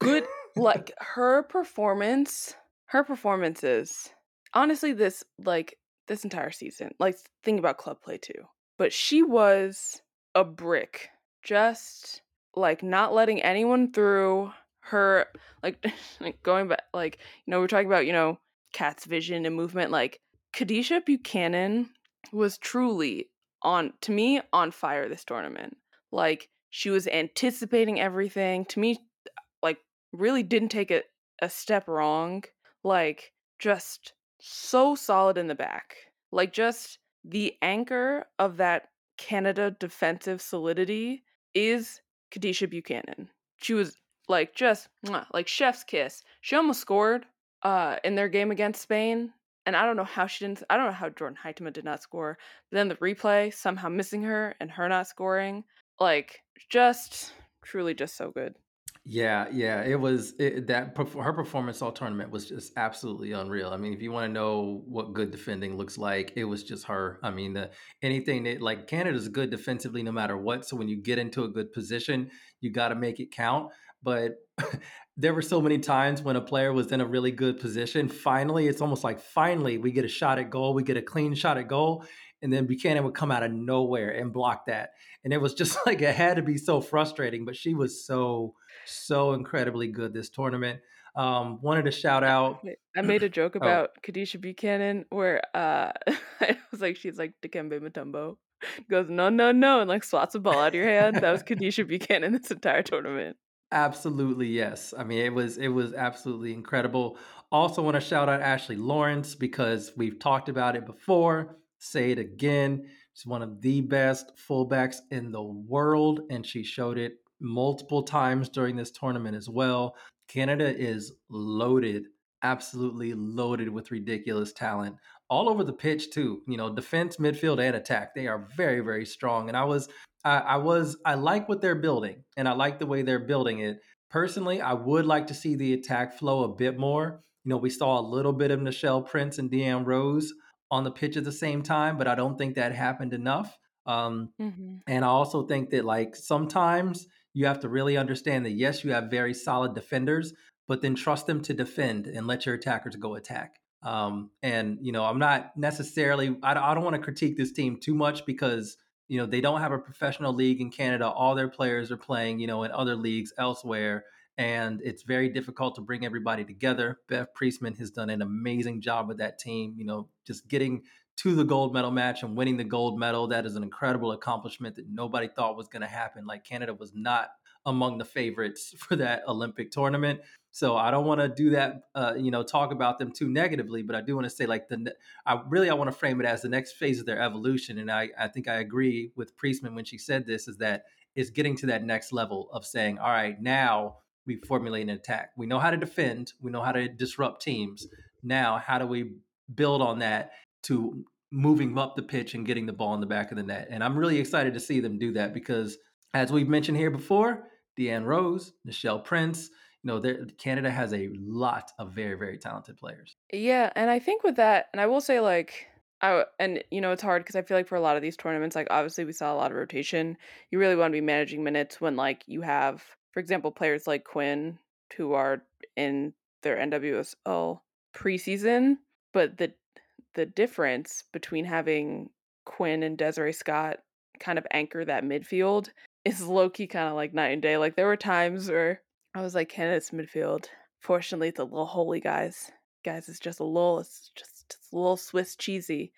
Good like her performance, her performances. Honestly, this like this entire season, like think about club play too. But she was a brick. Just like not letting anyone through her like [LAUGHS] like going back like you know we're talking about you know cat's vision and movement like Kadeisha Buchanan was truly on to me on fire this tournament. Like she was anticipating everything. To me like really didn't take a, a step wrong. Like just so solid in the back. Like just the anchor of that canada defensive solidity is kadeisha buchanan. She was like just like chef's kiss. She almost scored uh in their game against spain and i don't know how she didn't i don't know how jordan huitema did not score but then the replay somehow missing her and her not scoring like just truly just so good Yeah, yeah, it was it, that her performance all tournament was just absolutely unreal. I mean, if you want to know what good defending looks like, it was just her. I mean, the anything that like Canada's good defensively no matter what. So when you get into a good position, you got to make it count. But [LAUGHS] there were so many times when a player was in a really good position. Finally, it's almost like finally we get a shot at goal, we get a clean shot at goal, and then Buchanan would come out of nowhere and block that. And it was just [LAUGHS] like it had to be so frustrating, but she was so so incredibly good this tournament. Um, wanted to shout out. I made a [LAUGHS] joke Oh. about Kadeisha Buchanan where uh I was like she's like Dikembe Mutombo. Goes, no, no, no, and like swats a ball out of your hand. That was Kadeisha Buchanan this entire tournament. Absolutely yes. I mean, it was it was absolutely incredible. Also, want to shout out Ashley Lawrence because we've talked about it before. Say it again. She's one of the best fullbacks in the world, and she showed it multiple times during this tournament as well. Canada is loaded, absolutely loaded with ridiculous talent all over the pitch too. You know, defense, midfield, and attack. They are very, very strong. And I was, I, I was, I like what they're building, and I like the way they're building it. Personally, I would like to see the attack flow a bit more. You know, we saw a little bit of Nichelle Prince and Deanne Rose on the pitch at the same time, but I don't think that happened enough. Um, Mm-hmm. and I also think that like sometimes you have to really understand that yes, you have very solid defenders, but then trust them to defend and let your attackers go attack. Um, and you know, I'm not necessarily I, I don't want to critique this team too much because you know they don't have a professional league in Canada. All their players are playing you know in other leagues elsewhere, and it's very difficult to bring everybody together. Bev Priestman has done an amazing job with that team. You know, just getting to the gold medal match and winning the gold medal. That is an incredible accomplishment that nobody thought was going to happen. Like Canada was not among the favorites [LAUGHS] for that Olympic tournament. So I don't want to do that, uh, you know, talk about them too negatively, but I do want to say like the, I really, I want to frame it as the next phase of their evolution. And I, I think I agree with Priestman when she said this is that it's getting to that next level of saying, all right, now we formulate an attack. We know how to defend. We know how to disrupt teams. Now, how do we build on that to moving up the pitch and getting the ball in the back of the net? And I'm really excited to see them do that because, as we've mentioned here before, Deanne Rose, Nichelle Prince, there- Canada has a lot of very, very talented players. Yeah, and I think with that, and I will say like I and you know it's hard because I feel like for a lot of these tournaments, like obviously we saw a lot of rotation. You really want to be managing minutes when like you have, for example, players like Quinn who are in their NWSL preseason, but the the difference between having Quinn and Desiree Scott kind of anchor that midfield is low key kind of like night and day. Like there were times where I was like, Canada's midfield. Fortunately, it's a little holy, guys. Guys, it's just a little, it's just, it's a little Swiss cheesy.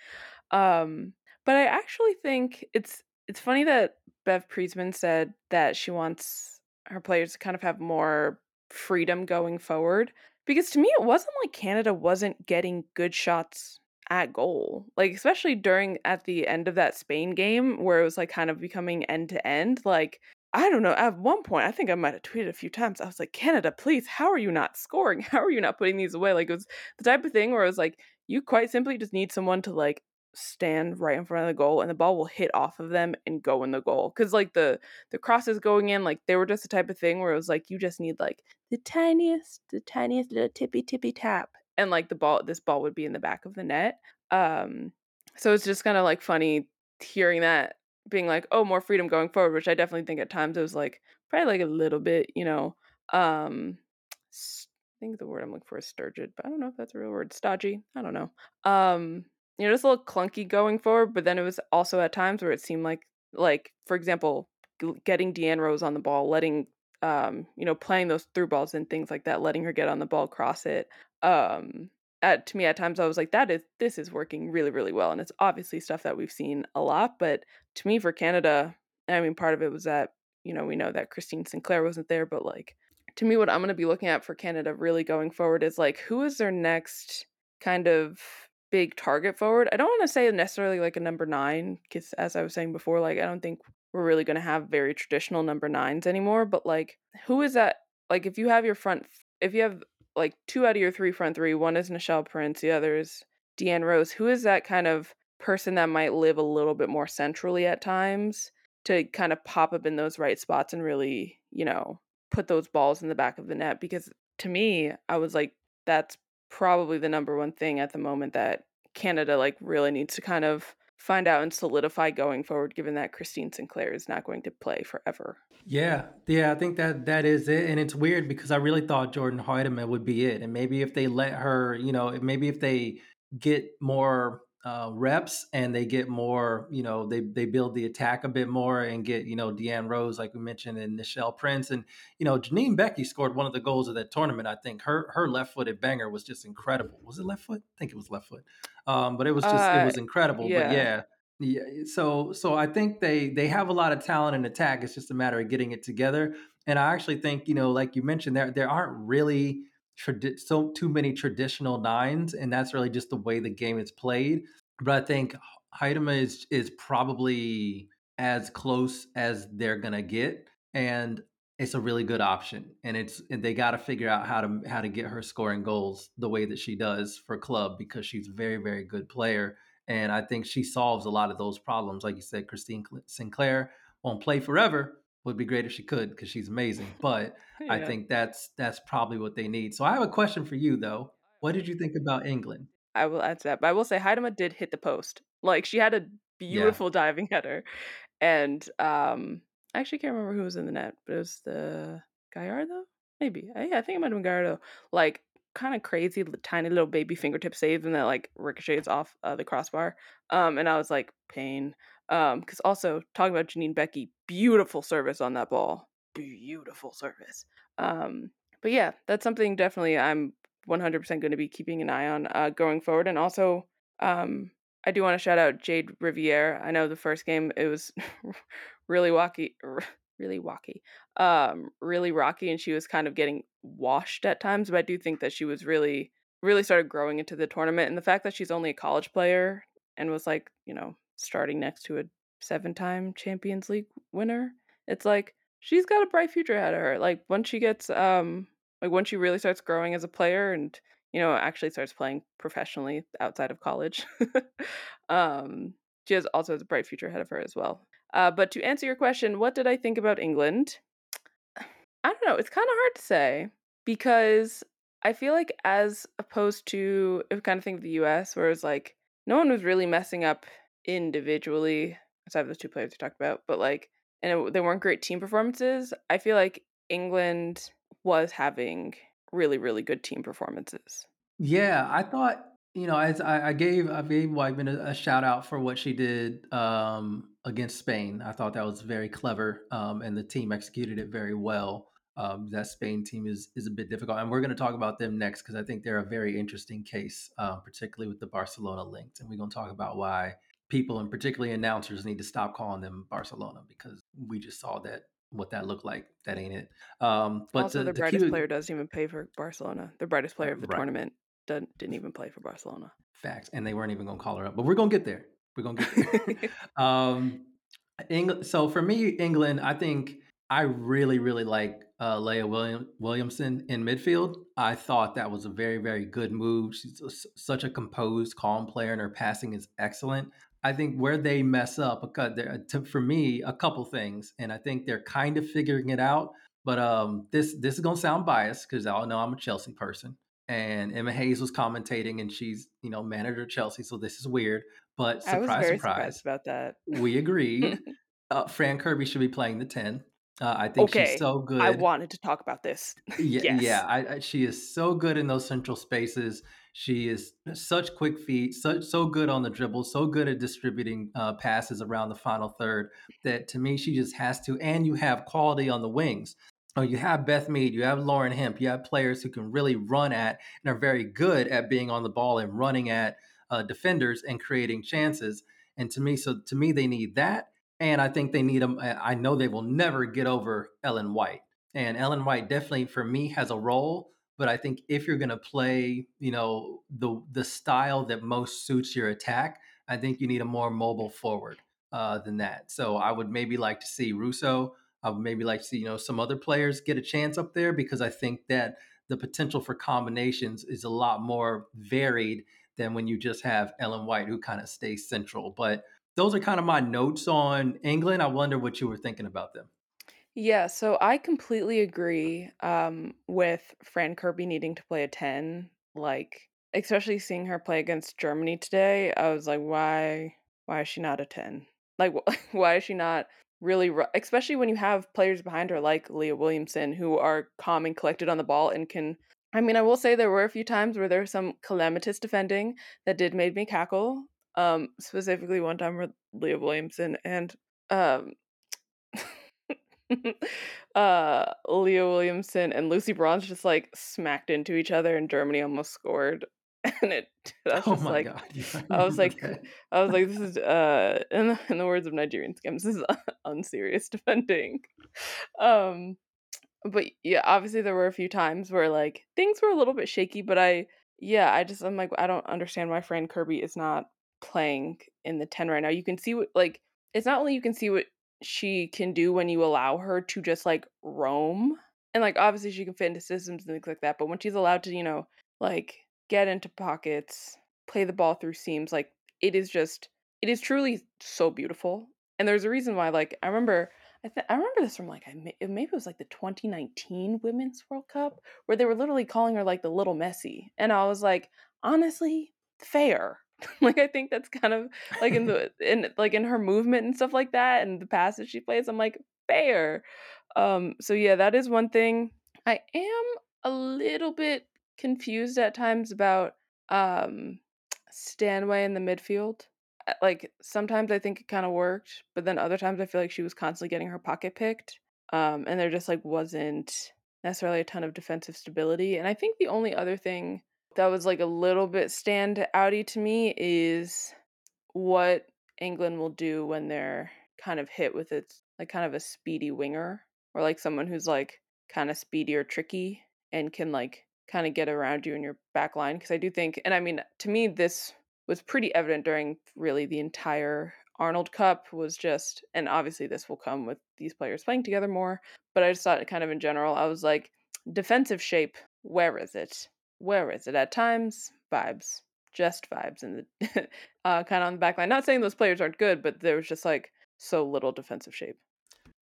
Um, but I actually think it's it's funny that Bev Priestman said that she wants her players to kind of have more freedom going forward because to me it wasn't like Canada wasn't getting good shots at goal. Like especially during at the end of that Spain game where it was like kind of becoming end to end, like I don't know. At one point, I think I might have tweeted a few times. I was like, Canada, please, how are you not scoring? [LAUGHS] How are you not putting these away? Like, it was the type of thing where it was like, you quite simply just need someone to like stand right in front of the goal and the ball will hit off of them and go in the goal because like the the crosses going in like they were just the type of thing where it was like you just need like the tiniest the tiniest little tippy tippy tap and like the ball this ball would be in the back of the net um so it's just kind of like funny hearing that being like oh more freedom going forward which i definitely think at times it was like probably like a little bit you know um I think the word I'm looking for is sturgid, but I don't know if that's a real word. Stodgy. I don't know. Um, you know, just a little clunky going forward, but then it was also at times where it seemed like, like for example, getting Deanne Rose on the ball, letting, um, you know, playing those through balls and things like that, letting her get on the ball, cross it. Um, at to me at times I was like, that is this is working really really well, and it's obviously stuff that we've seen a lot. But to me, for Canada, I mean, part of it was that you know we know that Christine Sinclair wasn't there, but like to me, what I'm going to be looking at for Canada really going forward is like who is their next kind of big target forward. I don't want to say necessarily like a number nine, because as I was saying before, like I don't think we're really going to have very traditional number nines anymore. But like, who is that? Like, if you have your front, if you have like two out of your three front three, one is Nichelle Prince, the other is Deanne Rose. Who is that kind of person that might live a little bit more centrally at times to kind of pop up in those right spots and really, you know, put those balls in the back of the net? Because to me, I was like, that's probably the number one thing at the moment that Canada like really needs to kind of find out and solidify going forward given that Christine Sinclair is not going to play forever. Yeah. Yeah, I think that that is it and it's weird because I really thought Jordan Huitema would be it and maybe if they let her, you know, maybe if they get more uh, reps and they get more, you know, they they build the attack a bit more and get, you know, Deanne Rose, like we mentioned, and Nichelle Prince. And, you know, Janine Beckie scored one of the goals of that tournament. I think her her left footed banger was just incredible. Was it left foot? I think it was left foot. Um, but it was just uh, it was incredible. Yeah. But yeah. Yeah, so so I think they they have a lot of talent in attack. It's just a matter of getting it together. And I actually think you know, like you mentioned, there there aren't really tradi- so too many traditional nines, and that's really just the way the game is played. But I think Huitema is is probably as close as they're gonna get, and it's a really good option. And it's and they got to figure out how to how to get her scoring goals the way that she does for club because she's a very very good player. And I think she solves a lot of those problems. Like you said, Christine Sinclair won't play forever, would be great if she could because she's amazing. But yeah. I think that's that's probably what they need. So I have a question for you though. What did you think about England? I will answer that. But I will say Huitema did hit the post. Like she had a beautiful yeah. diving header. And um I actually can't remember who was in the net, but it was the Gallardo? Maybe. I, yeah, I think it might have been Gallardo. Like kind of crazy, tiny little baby fingertip save, and that like ricochets off uh, the crossbar. Um, and I was like, pain. Um, because also talking about Janine Beckie, beautiful service on that ball, beautiful service. Um, but yeah, that's something definitely I'm 100% going to be keeping an eye on uh, going forward. And also, um, I do want to shout out Jayde Riviere. I know the first game it was [LAUGHS] really wacky, really wacky, um, really rocky, and she was kind of getting washed at times. But I do think that she was really, really started growing into the tournament. And the fact that she's only a college player and was like, you know, starting next to a seven time Champions League winner. It's like she's got a bright future ahead of her. Like once she gets um like once she really starts growing as a player and you know actually starts playing professionally outside of college. [LAUGHS] um she has also has a bright future ahead of her as well. Uh, but to answer your question, what did I think about England? I don't know. It's kind of hard to say because I feel like as opposed to if kind of think of the U.S., where it's like no one was really messing up individually, aside from those two players we talked about, but like, and it, they weren't great team performances. I feel like England was having really, really good team performances. Yeah, I thought you know, as I, I gave I gave Wiegman a, a, shout out for what she did um, against Spain. I thought that was very clever, um, and the team executed it very well. Um, that Spain team is is a bit difficult, and we're going to talk about them next because I think they're a very interesting case, uh, particularly with the Barcelona links, and we're going to talk about why people and particularly announcers need to stop calling them Barcelona because we just saw that what that looked like. That ain't it. Um, but also, the to brightest keep- player doesn't even play for Barcelona. The brightest player of the Right. tournament didn't, didn't even play for Barcelona. Facts, and they weren't even going to call her up, but we're going to get there. We're going to get there. [LAUGHS] [LAUGHS] um, England. So for me, England, I think I really, really like uh, Leah William, Williamson in midfield. I thought that was a very, very good move. She's s- such a composed, calm player, and her passing is excellent. I think where they mess up, because for me, a couple things, and I think they're kind of figuring it out. But um, this this is gonna sound biased because I know I'm a Chelsea person, and Emma Hayes was commentating, and she's you know manager of Chelsea, so this is weird. But I was surprise, very surprise, about that. we [LAUGHS] agreed. uh, Fran Kirby should be playing the ten. Uh, I think Okay, she's so good. I wanted to talk about this. [LAUGHS] Yeah, Yes. yeah. I, I, she is so good in those central spaces. She is such quick feet, such so good on the dribble, so good at distributing uh, passes around the final third. That to me, she just has to. And you have quality on the wings. Oh, you have Beth Mead, you have Lauren Hemp, you have players who can really run at and are very good at being on the ball and running at uh, defenders and creating chances. And to me, so to me, they need that. And I think they need them. I know they will never get over Ellen White. And Ellen White definitely for me has a role, but I think if you're going to play, you know, the the style that most suits your attack, I think you need a more mobile forward uh, than that. So I would maybe like to see Russo. I would maybe like to see, you know, some other players get a chance up there because I think that the potential for combinations is a lot more varied than when you just have Ellen White who kind of stays central. But those are kind of my notes on England. I wonder what you were thinking about them. Yeah, so I completely agree um, with Fran Kirby needing to play a 10. Like, especially seeing her play against Germany today, I was like, why why is she not a 10? Like, wh- [LAUGHS] why is she not really, ru- especially when you have players behind her like Leah Williamson who are calm and collected on the ball and can. I mean, I will say there were a few times where there was some calamitous defending that did made me cackle. Um, specifically one time with Leah Williamson and um [LAUGHS] uh Leah Williamson and Lucy Bronze just like smacked into each other and Germany almost scored. [LAUGHS] And it that's oh just my like god! Yeah, [LAUGHS] I was like that. I was like this is uh in the, in the words of Nigerian scams, this is unserious defending. Um but yeah, obviously there were a few times where like things were a little bit shaky, but I yeah, I just I'm like I don't understand why Fran Kirby is not playing in the 10 right now. You can see what like it's not only you can see what she can do when you allow her to just like roam and like obviously she can fit into systems and things like that, but when she's allowed to, you know, like get into pockets, play the ball through seams, like it is just it is truly so beautiful. And there's a reason why like I remember I, th- I remember this from like I may- maybe it was like the 2019 Women's World Cup where they were literally calling her like the little Messi, and I was like, honestly, fair. [LAUGHS] like I think that's kind of like in [LAUGHS] the in like in her movement and stuff like that, and the passes she plays. I'm like fair. Um, so yeah, that is one thing. I am a little bit confused at times about um Stanway in the midfield uh, like sometimes I think it kind of worked, but then other times I feel like she was constantly getting her pocket picked. Um, and there just like wasn't necessarily a ton of defensive stability. And I think the only other thing that was like a little bit stand outy to me is what England will do when they're kind of hit with its like kind of a speedy winger or like someone who's like kind of speedy or tricky and can like kind of get around you in your back line because I do think and I mean to me this was pretty evident during really the entire Arnold Cup was just and obviously this will come with these players playing together more but I just thought kind of in general I was like defensive shape where is it where is it at times vibes just vibes in the [LAUGHS] uh kind of on the back line not saying those players aren't good but there was just like so little defensive shape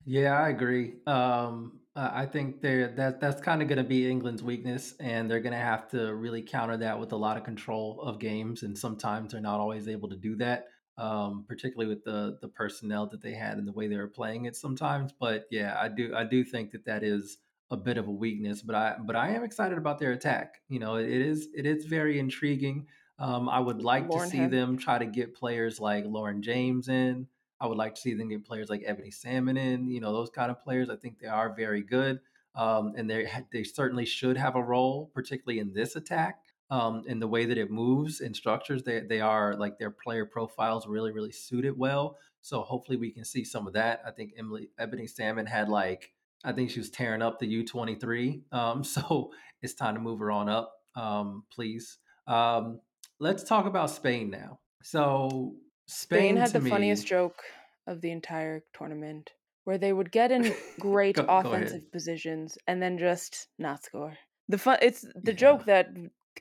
Yeah, I agree. Um, I think they're that that's kind of going to be England's weakness, and they're going to have to really counter that with a lot of control of games, and sometimes they're not always able to do that. Um, particularly with the the personnel that they had and the way they were playing it sometimes. But yeah, I do I do think that that is a bit of a weakness. But I but I am excited about their attack. You know, it is it is very intriguing. Um, I would like Lauren to see them try to get players like Lauren James in. I would like to see them get players like Ebony Salmon in, you know, those kind of players. I think they are very good. um, and they they certainly should have a role, particularly in this attack. Um, in the way that it moves and structures, they they are like their player profiles really really suited well. So hopefully we can see some of that. I think Emily Ebony Salmon had like I think she was tearing up the U twenty three. Um, [LAUGHS] so it's time to move her on up, um, please. Um, let's talk about Spain now. So Spain, Spain had the me, funniest joke of the entire tournament, where they would get in [LAUGHS] great Go- go offensive positions and then just not score. The fun, it's the Yeah. joke that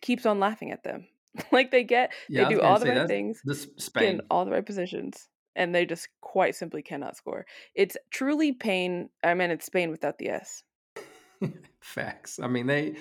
keeps on laughing at them. [LAUGHS] like they get, yeah, they do all the right things, get Spain, in all the right positions, and they just quite simply cannot score. It's truly pain. I mean, it's Spain without the S. [LAUGHS] Facts. I mean, they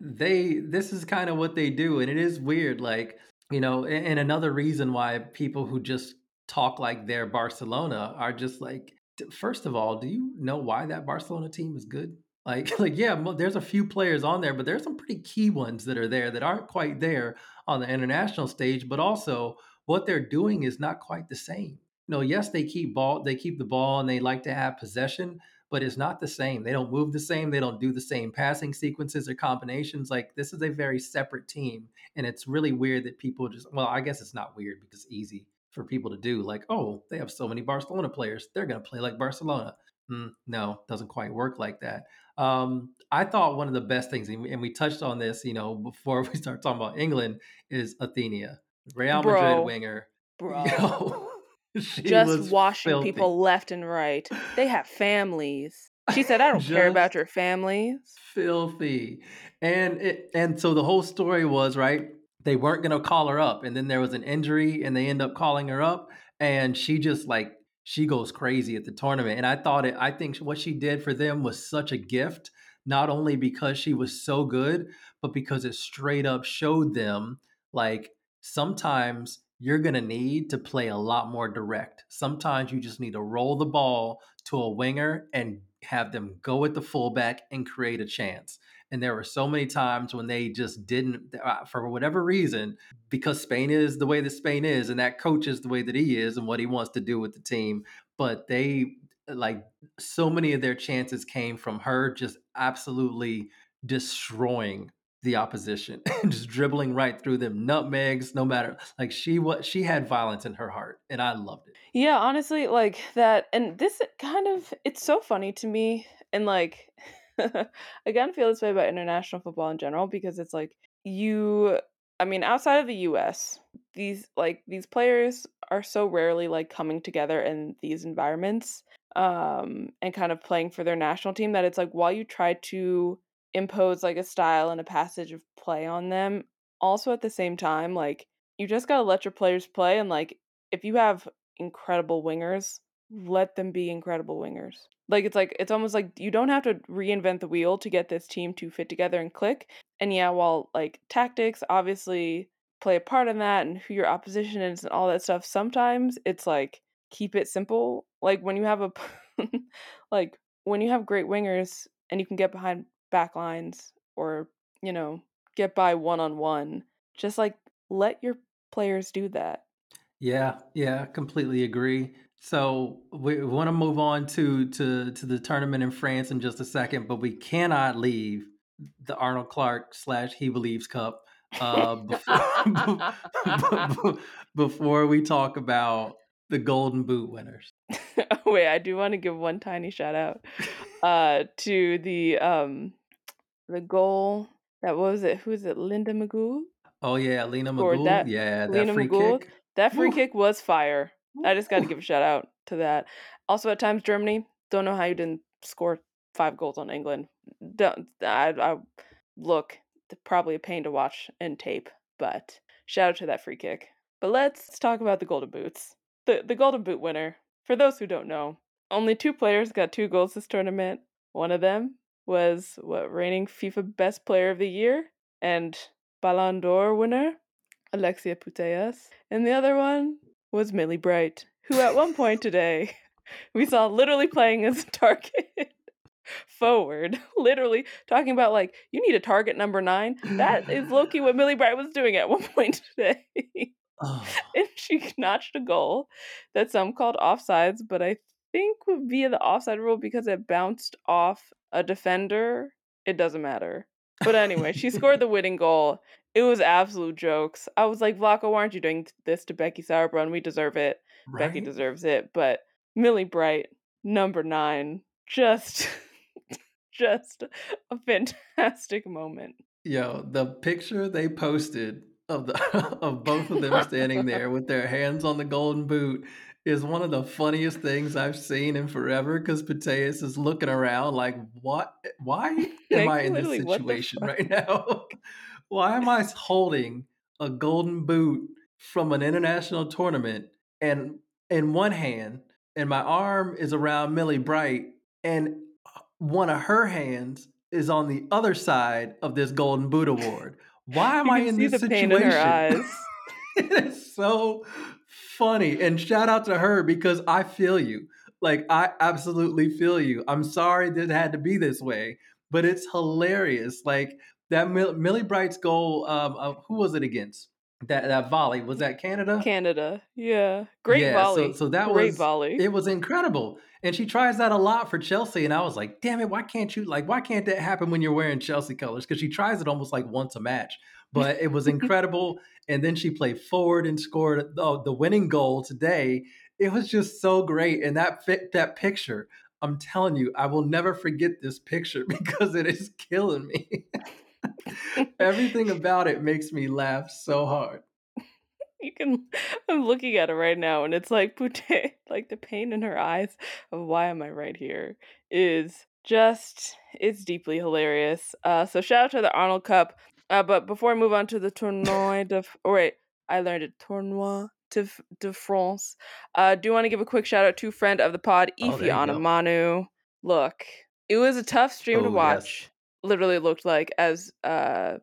they this is kind of what they do, and it is weird. Like you know, and, another reason why people who just talk like they're Barcelona are just like, first of all, do you know why that Barcelona team is good? Like, [LAUGHS] like yeah, there's a few players on there, but there's some pretty key ones that are there that aren't quite there on the international stage. But also, what they're doing is not quite the same. No, yes, they keep ball, they keep the ball, and they like to have possession, but it's not the same. They don't move the same. They don't do the same passing sequences or combinations. Like this is a very separate team, and it's really weird that people just. Well, I guess it's not weird because it's easy for people to do. Like, oh, they have so many Barcelona players. They're going to play like Barcelona. Mm, no, doesn't quite work like that. Um, I thought one of the best things, and we, touched on this, you know, before [LAUGHS] we start talking about England, is Athenea, Real Bro. Madrid winger. [LAUGHS] Bro. Yo, [LAUGHS] just was washing filthy. people left and right. They have families. [LAUGHS] She said, "I don't care about your families." filthy and it and so the whole story was right they weren't going to call her up and then there was an injury and they end up calling her up and she just like she goes crazy at the tournament and i thought it i think what she did for them was such a gift not only because she was so good but because it straight up showed them like sometimes you're going to need to play a lot more direct sometimes you just need to roll the ball to a winger and have them go at the fullback and create a chance. And there were so many times when they just didn't, uh, for whatever reason, because Spain is the way that Spain is, and that coach is the way that he is and what he wants to do with the team. But they, like, so many of their chances came from her just absolutely destroying the opposition [LAUGHS] just dribbling right through them nutmegs no matter like she what she had violence in her heart and i loved it Yeah, honestly, like that, and this kind of it's so funny to me, and like [LAUGHS] I kind of feel this way about international football in general because it's like you, I mean, outside of the U.S., these like these players are so rarely like coming together in these environments, um, and kind of playing for their national team that it's like while you try to impose like a style and a passage of play on them, also at the same time, like you just gotta let your players play and like if you have incredible wingers, let them be incredible wingers. Like it's like it's almost like you don't have to reinvent the wheel to get this team to fit together and click. And yeah, while like tactics obviously play a part in that and who your opposition is and all that stuff, sometimes it's like keep it simple. Like when you have a [LAUGHS] like when you have great wingers and you can get behind back lines or, you know, get by one on one, just like let your players do that. Yeah, yeah, completely agree. So we want to move on to to to the tournament in France in just a second, but we cannot leave the Arnold Clark slash SheBelieves Cup uh, before, [LAUGHS] before we talk about the Golden Boot winners. [LAUGHS] Wait, I do want to give one tiny shout out uh to the um the goal that was it who is it Linda Magull? Oh yeah, Lina Magull. that- yeah, that Lina free Magull. kick. that free Woo. kick was fire. I just got to give a shout out to that. Also at times Germany don't know how you didn't score five goals on England. Don't I, I look probably a pain to watch and tape but shout out to that free kick. But let's talk about the golden boots. The the golden boot winner. For those who don't know only two players got two goals this tournament. One of them was what reigning FIFA Best Player of the Year and Ballon d'Or winner Alexia Putellas, and the other one was Millie Bright, who at one point today [LAUGHS] we saw literally playing as a target [LAUGHS] forward, [LAUGHS] literally talking about like you need a target number nine. That is Loki what Millie Bright was doing at one point today. Oh, and she notched a goal that some called offsides, but I think would be the offside rule because it bounced off a defender, it doesn't matter. But anyway, she scored the [LAUGHS] winning goal. It was absolute jokes. I was like, Vlatko, why aren't you doing this to Becky Sauerbrunn? We deserve it. Right? Becky deserves it. But Millie Bright, number nine, just [LAUGHS] just a fantastic moment. Yo, the picture they posted of the [LAUGHS] of both of them standing there with their hands on the golden boot is one of the funniest things I've seen in forever because Putellas is looking around like, what? Why [LAUGHS] am Like, I in this literally, what the situation right now? [LAUGHS] Why am I holding a golden boot from an international tournament and in one hand, and my arm is around Millie Bright, and uh, one of her hands is on the other side of this golden boot award? [LAUGHS] Why am I in this situation? in her eyes. it is so funny. And shout out to her because I feel you. Like, I absolutely feel you. I'm sorry that it had to be this way, but it's hilarious. Like, that Mill- Millie Bright's goal, um, uh, who was it against? That, that volley, was that Canada? Canada. Yeah. Great Yeah, volley. So, so that Great was volley. it was incredible. And she tries that a lot for Chelsea. And I was like, damn it, why can't you like why can't that happen when you're wearing Chelsea colors? Because she tries it almost like once a match. But it was [LAUGHS] incredible. and then she played forward and scored the, the winning goal today. It was just so great. And that fit that picture, I'm telling you, I will never forget this picture [LAUGHS] because it is killing me. [LAUGHS] Everything about it makes me laugh so hard. you can I'm looking at it right now and it's like Pute like the pain in her eyes of why am I right here is just it's deeply hilarious. Uh so shout out to the Arnold Cup. Uh but before I move on to the Tournoi de or wait, I learned it Tournoi de, de France. Uh do want to give a quick shout out to friend of the pod, Oh, Ify go. Onumonu. Look, it was a tough stream to Oh, yes. watch. Literally looked like as uh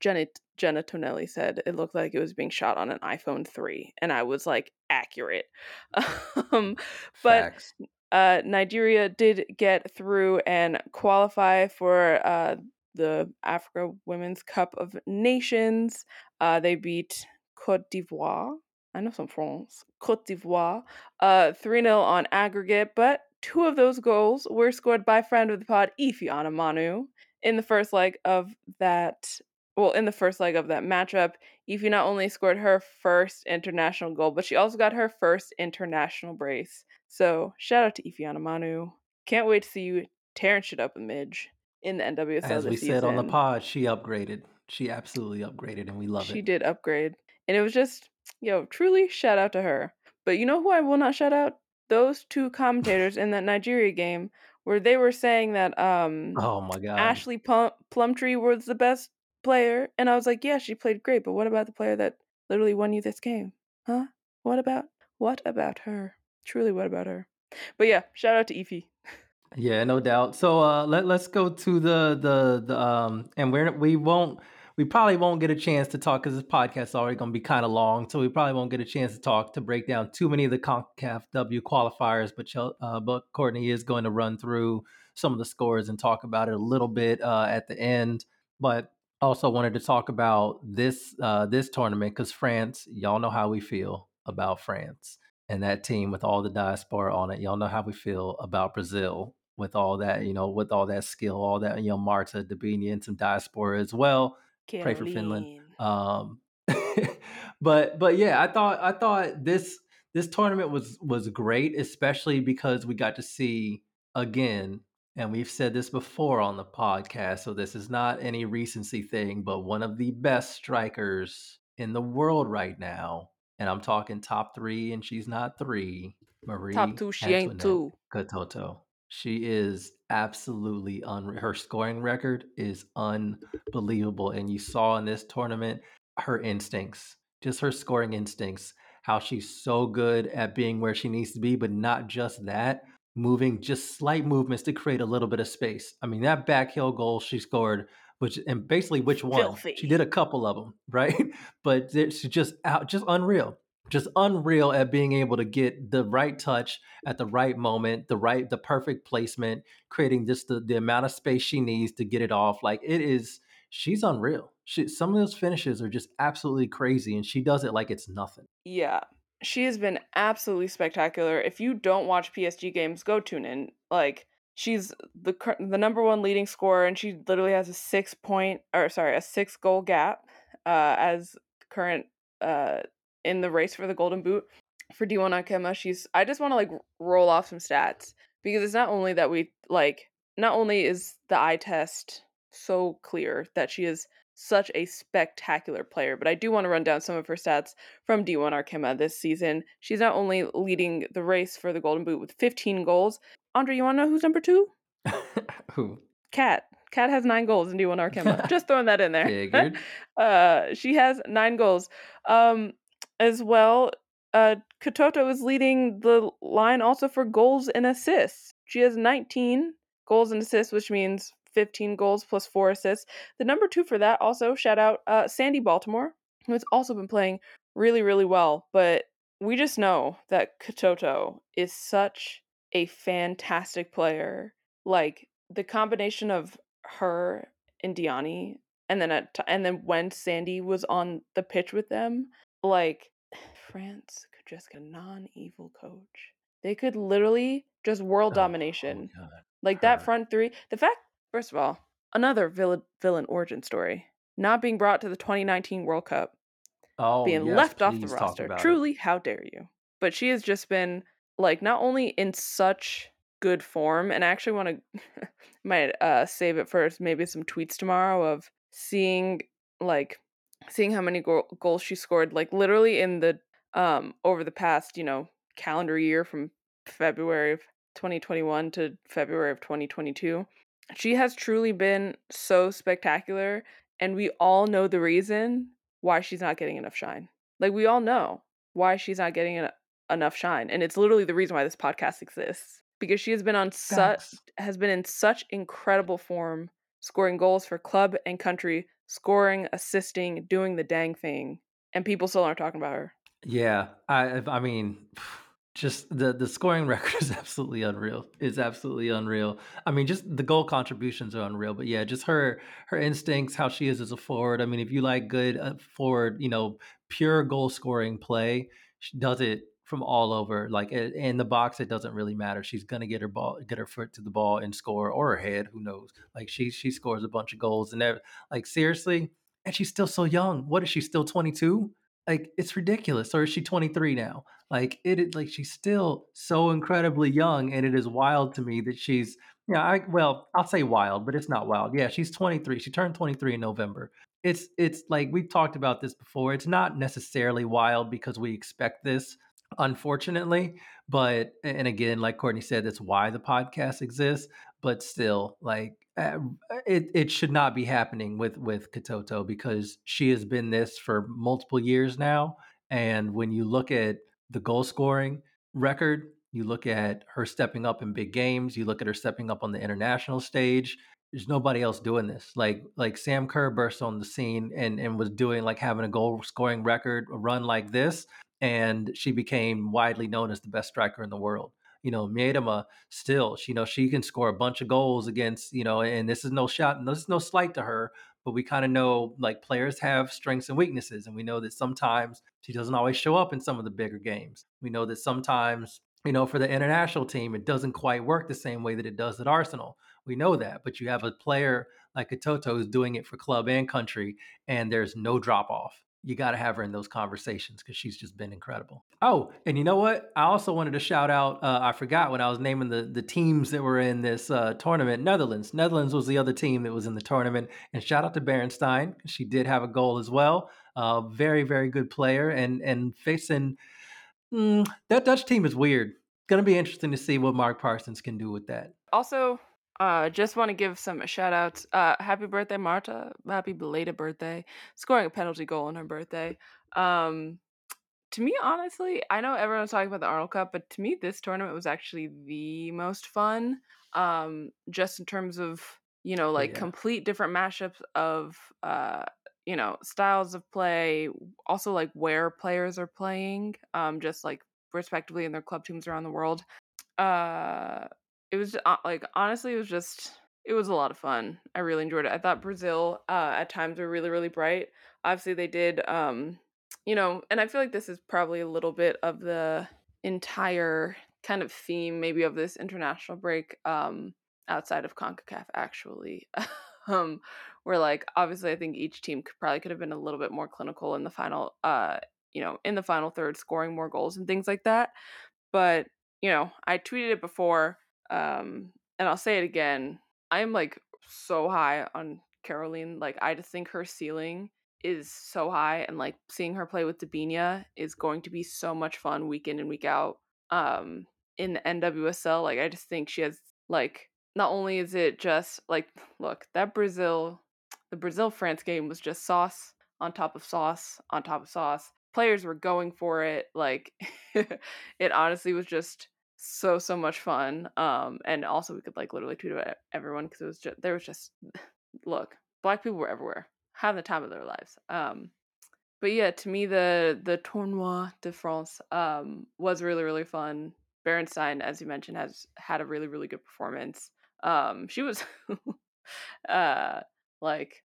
Jenna Jenna Tonelli said it looked like it was being shot on an iPhone 3 and I was like accurate. [LAUGHS] um but Facts. uh Nigeria did get through and qualify for uh the Africa Women's Cup of Nations. Uh they beat Cote d'Ivoire. I know some France. Cote d'Ivoire. Uh 3-0 on aggregate, but two of those goals were scored by friend of the pod Ify Onumonu in the first leg of that well, in the first leg of that matchup, Ify not only scored her first international goal, but she also got her first international brace. So shout out to Ify Onumonu. Can't wait to see you tearing shit up with Midge in the NWSL As we season. said on the pod, she upgraded. She absolutely upgraded, and we love she it. She did upgrade. And it was just, yo, truly shout out to her. But you know who I will not shout out? Those two commentators in that Nigeria game where they were saying that um Oh my god. Ashley Plum- Plumptre was the best player, and I was like, yeah, she played great, but what about the player that literally won you this game? Huh? What about what about her? Truly, what about her? But yeah, shout out to Ify. Yeah, no doubt. So uh let let's go to the the the um and we're we won't we probably won't get a chance to talk because this podcast is already going to be kind of long, so we probably won't get a chance to talk to break down too many of the Concacaf W qualifiers. But uh, but Courtney is going to run through some of the scores and talk about it a little bit uh, at the end. But also wanted to talk about this uh, this tournament because France, y'all know how we feel about France and that team with all the diaspora on it. Y'all know how we feel about Brazil with all that, you know, with all that skill, all that, you know, Marta, Debinha, and some diaspora as well. Pray for Finland. Um, [LAUGHS] but but yeah, I thought I thought this this tournament was was great, especially because we got to see again, and we've said this before on the podcast, so this is not any recency thing, but one of the best strikers in the world right now, and I'm talking top three, and she's not three. Marie Top two, she ain't two. Katoto. She is absolutely unreal. Her scoring record is unbelievable. And you saw in this tournament her instincts, just her scoring instincts, how she's so good at being where she needs to be, but not just that, moving just slight movements to create a little bit of space. I mean, that back heel goal she scored, which and basically which one? Filthy. She did a couple of them, [LAUGHS] right? But she's just out, just unreal. Just unreal at being able to get the right touch at the right moment, the right, the perfect placement, creating just the, the amount of space she needs to get it off. Like it is, she's unreal. She, some of those finishes are just absolutely crazy, and she does it like it's nothing. Yeah. She has been absolutely spectacular. If you don't watch PSG games, go tune in. Like, she's the the number one leading scorer, and she literally has a six point or sorry, a six goal gap uh, as current uh, in the race for the Golden Boot for D1 Arkema. She's I just want to like roll off some stats because it's not only that we like not only is the eye test so clear that she is such a spectacular player, but I do want to run down some of her stats from D1 Arkema this season. She's not only leading the race for the Golden Boot with 15 goals. Andre, you want to know who's number two? [LAUGHS] Who? Kat. Kat has nine goals in D1 Arkema. [LAUGHS] Just throwing that in there. Figured. [LAUGHS] uh, she has nine goals. Um, as well, uh, Katoto is leading the line also for goals and assists. She has 19 goals and assists, which means 15 goals plus four assists. The number two for that also, shout out uh, Sandy Baltimore, who has also been playing really, really well. But we just know that Katoto is such a fantastic player. Like the combination of her and Diani, and then at t- and then when Sandy was on the pitch with them, like France could just get a non-evil coach. They could literally just world Oh, oh domination. God. Like that front three. The fact, first of all, another villain villain origin story. Not being brought to the 2019 World Cup, Oh, being yes, left off the roster. about it. Truly, how dare you? But she has just been like not only in such good form, and I actually want to [LAUGHS] might uh save it for maybe some tweets tomorrow of seeing like seeing how many go- goals she scored like literally in the um over the past you know calendar year from February of 2021 to February of 2022 she has truly been so spectacular and we all know the reason why she's not getting enough shine. Like we all know why she's not getting en- enough shine and it's literally the reason why this podcast exists because she has been on such has been in such incredible form scoring goals for club and country scoring assisting doing the dang thing and people still aren't talking about her. Yeah, I I mean, just the the scoring [LAUGHS] record is absolutely unreal. It's absolutely unreal. I mean, just the goal contributions are unreal. But yeah, just her her instincts, how she is as a forward. I mean, if you like good uh, forward, you know, pure goal scoring play, she does it from all over. Like in the box, it doesn't really matter. She's gonna get her ball, get her foot to the ball and score, or her head. Who knows? Like she she scores a bunch of goals and like seriously, and she's still so young. What is she still twenty two? Like it's ridiculous or is she 23 now? Like it like she's still so incredibly young and it is wild to me that she's yeah i well i'll say wild but it's not wild. Yeah she's 23 she turned 23 in november. It's it's like we've talked about this before it's not necessarily wild because we expect this unfortunately but and again like courtney said that's why the podcast exists but still like uh, it it should not be happening with with Katoto because she has been this for multiple years now and when you look at the goal scoring record you look at her stepping up in big games you look at her stepping up on the international stage there's nobody else doing this. Like like Sam Kerr burst on the scene and and was doing like having a goal scoring record a run like this and she became widely known as the best striker in the world you know, Miedema still, she, you know, she can score a bunch of goals against, you know, and this is no shot, and this is no slight to her, but we kind of know like players have strengths and weaknesses. And we know that sometimes she doesn't always show up in some of the bigger games. We know that sometimes, you know, for the international team, it doesn't quite work the same way that it does at Arsenal. We know that, but you have a player like a Toto who's doing it for club and country, and there's no drop off you got to have her in those conversations because she's just been incredible. Oh, and you know what? I also wanted to shout out. Uh, I forgot when I was naming the the teams that were in this uh, tournament. Netherlands. Netherlands was the other team that was in the tournament. And shout out to Beerensteyn. She did have a goal as well. Uh, very very good player. And and facing mm, that Dutch team is weird. It's Going to be interesting to see what Mark Parsons can do with that. Also, uh, just want to give some shout outs. Uh, happy birthday, Marta. Happy belated birthday. Scoring a penalty goal on her birthday. Um, to me, honestly, I know everyone's talking about the Arnold Cup, but to me, this tournament was actually the most fun. Um, just in terms of, you know, like Yeah. complete different mashups of, uh, you know, styles of play, also like where players are playing, um, just like respectively in their club teams around the world. Uh, it was uh, like honestly it was just it was a lot of fun i really enjoyed it i thought brazil uh at times were really really bright obviously they did um you know and i feel like this is probably a little bit of the entire kind of theme maybe of this international break um outside of CONCACAF actually. [LAUGHS] um where like obviously I think each team could, probably could have been a little bit more clinical in the final uh you know, in the final third scoring more goals and things like that. But, you know, I tweeted it before um and I'll say it again. I'm like so high on Caroline. Like I just think her ceiling is so high and like seeing her play with Debinha is going to be so much fun week in and week out. Um in the NWSL, like I just think she has like not only is it just like look, that Brazil the Brazil France game was just sauce on top of sauce on top of sauce. Players were going for it. Like [LAUGHS] it honestly was just so so much fun. Um and also we could like literally tweet about everyone because it was just there was just [LAUGHS] look, black people were everywhere. Having the time of their lives. Um but yeah, to me the the Tournoi de France um was really really fun. Beerensteyn, as you mentioned, has had a really really good performance. Um, she was, [LAUGHS] uh, like,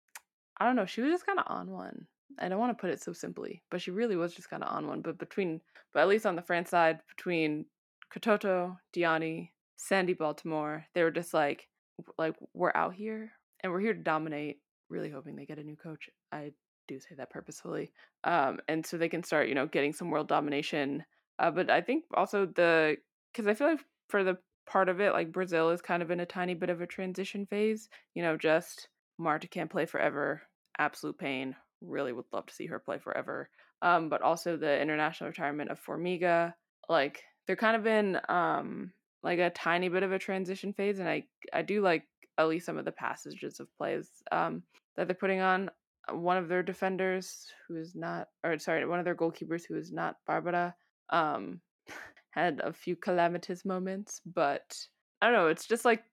I don't know, she was just kind of on one. I don't want to put it so simply, but she really was just kind of on one. But between, but at least on the France side, between Katoto, Diani, Sandy Baltimore, they were just like, like we're out here and we're here to dominate. Really hoping they get a new coach. I do say that purposefully, um, and so they can start, you know, getting some world domination. Uh, but I think also the because I feel like for the part of it, like Brazil is kind of in a tiny bit of a transition phase. You know, just Marta can't play forever. Absolute pain. Really would love to see her play forever. Um, but also the international retirement of Formiga. Like they're kind of in um like a tiny bit of a transition phase, and I I do like at least some of the passages of plays um that they're putting on. One of their defenders who is not, or sorry, one of their goalkeepers who is not Barbara, um, [LAUGHS] had a few calamitous moments, but I don't know. It's just like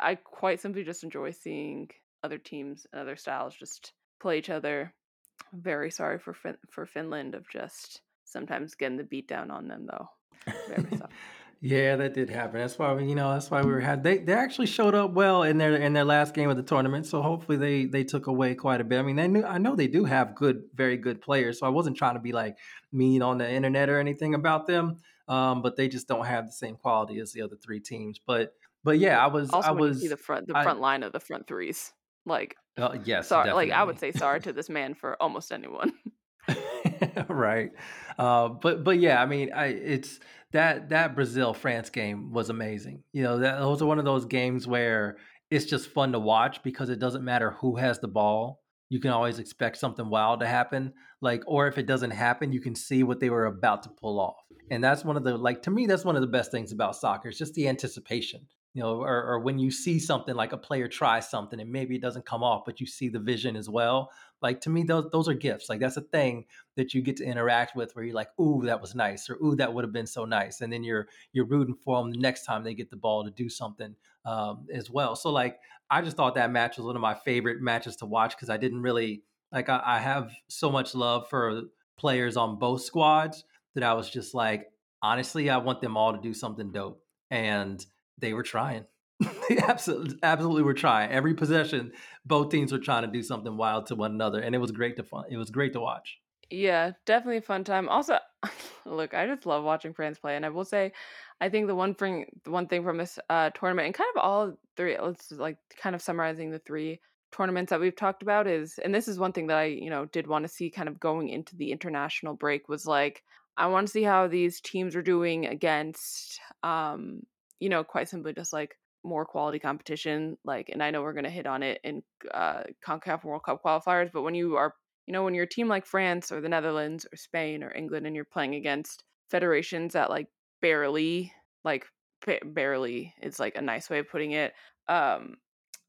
I quite simply just enjoy seeing other teams and other styles just play each other. Very sorry for fin- for Finland of just sometimes getting the beat down on them though. [LAUGHS] yeah, that did happen. That's why we, you know that's why we were had they they actually showed up well in their in their last game of the tournament. So hopefully they they took away quite a bit. I mean, they knew I know they do have good, very good players. So I wasn't trying to be like mean on the internet or anything about them um, but they just don't have the same quality as the other three teams. But but yeah, I was also I was the front the front I, line of the front threes. Like uh, yes, sorry, definitely. like I would say sorry to this man for almost anyone. [LAUGHS] [LAUGHS] right, uh, but but yeah, I mean, I it's that that Brazil France game was amazing. You know, that are one of those games where it's just fun to watch because it doesn't matter who has the ball. You can always expect something wild to happen. Like or if it doesn't happen you can see what they were about to pull off. And that's one of the like to me that's one of the best things about soccer it's just the anticipation. You know or, or when you see something like a player try something and maybe it doesn't come off but you see the vision as well like to me those those are gifts like that's a thing that you get to interact with where you're like ooh that was nice or ooh that would have been so nice and then you're you're rooting for them the next time they get the ball to do something um, as well so like I just thought that match was one of my favorite matches to watch because I didn't really like I, I have so much love for players on both squads that I was just like, honestly, I want them all to do something dope. And they were trying. [LAUGHS] they absolutely, absolutely were trying. Every possession, both teams were trying to do something wild to one another. And it was great to fun. It was great to watch. Yeah, definitely a fun time. Also, [LAUGHS] look, I just love watching France play, and I will say, I think the one thing, the one thing from this uh, tournament, and kind of all three, let's like kind of summarizing the three tournaments that we've talked about is, and this is one thing that I, you know, did want to see kind of going into the international break was like, I want to see how these teams are doing against, um, you know, quite simply just like more quality competition. Like, and I know we're going to hit on it in uh, CONCACAF World Cup qualifiers, but when you are you know, when you're a team like France or the Netherlands or Spain or England and you're playing against federations that like barely, like barely is like a nice way of putting it, um,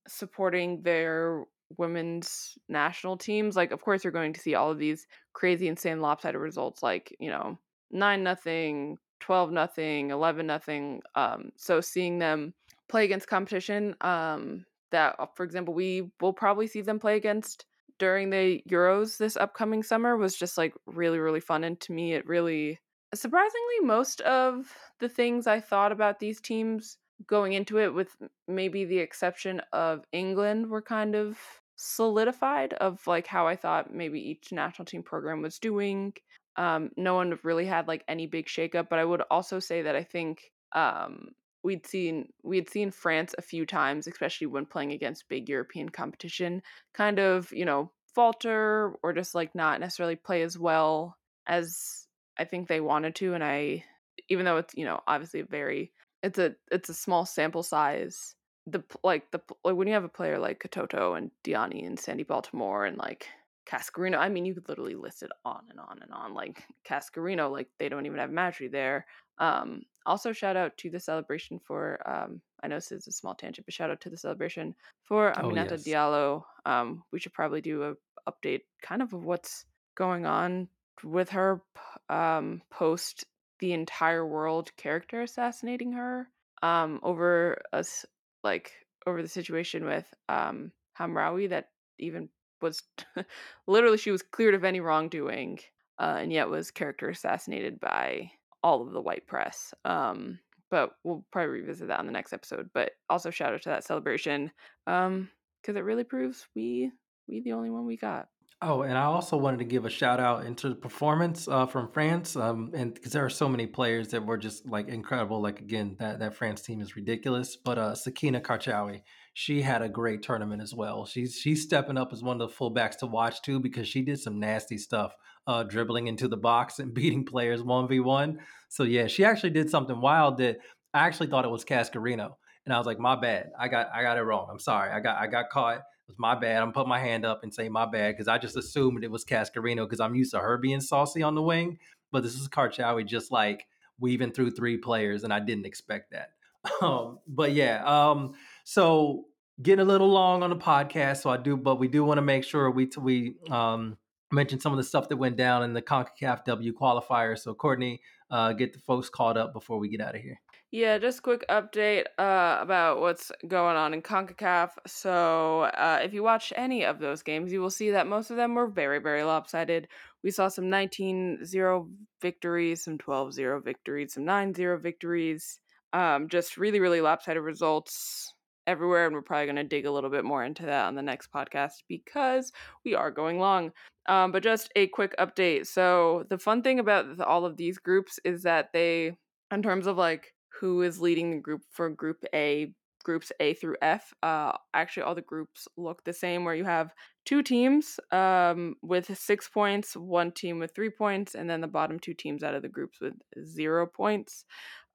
supporting their women's national teams, like of course you're going to see all of these crazy, insane, lopsided results, like you know, nine nothing, twelve nothing, eleven nothing. Um, so seeing them play against competition, um, that for example, we will probably see them play against during the Euros this upcoming summer was just like really, really fun. And to me, it really, surprisingly, most of the things I thought about these teams going into it, with maybe the exception of England, were kind of solidified of like how I thought maybe each national team program was doing. Um, no one really had like any big shakeup, but I would also say that I think um, we'd seen we'd seen France a few times, especially when playing against big European competition, kind of, you know, falter or just like not necessarily play as well as I think they wanted to and I even though it's, you know, obviously a very it's a it's a small sample size. The like the like when you have a player like Katoto and Diani and Sandy Baltimore and like Cascarino, I mean, you could literally list it on and on and on. Like Cascarino, like they don't even have Majri there. Um, also, shout out to the celebration for. Um, I know this is a small tangent, but shout out to the celebration for Oh Aminata yes. Diallo. Um, we should probably do a update, kind of of what's going on with her um, post the entire world character assassinating her. Um, over us like over the situation with um Hamraoui that even was [LAUGHS] literally she was cleared of any wrongdoing uh, and yet was character assassinated by all of the white press um but we'll probably revisit that on the next episode but also shout out to that celebration um because it really proves we we the only one we got Oh, and I also wanted to give a shout out into the performance uh, from France, um, and because there are so many players that were just like incredible. Like again, that that France team is ridiculous. But uh, Sakina Karchaoui, she had a great tournament as well. She's she's stepping up as one of the fullbacks to watch too because she did some nasty stuff, uh, dribbling into the box and [LAUGHS] beating players one v one. So yeah, she actually did something wild that I actually thought it was Cascarino, and I was like, my bad, I got I got it wrong. I'm sorry, I got I got caught it was my bad. I'm gonna put my hand up and say my bad because I just assumed it was Cascarino because I'm used to her being saucy on the wing. But this is Karchaoui just like weaving through three players, and I didn't expect that. [LAUGHS] Um, but yeah, um, so getting a little long on the podcast, so I do, but we do want to make sure we we um, mention some of the stuff that went down in the Concacaf W qualifier. So Courtney, uh, get the folks caught up before we get out of here. Yeah, just quick update uh, about what's going on in CONCACAF. So, uh, if you watch any of those games, you will see that most of them were very, very lopsided. We saw some 19 0 victories, some 12 0 victories, some 9 0 victories. Um, just really, really lopsided results everywhere. And we're probably going to dig a little bit more into that on the next podcast because we are going long. Um, but just a quick update. So, the fun thing about all of these groups is that they, in terms of like who is leading the group for Group A, groups A through F. Uh, actually, all the groups look the same, where you have two teams um, with six points, one team with three points, and then the bottom two teams out of the groups with zero points.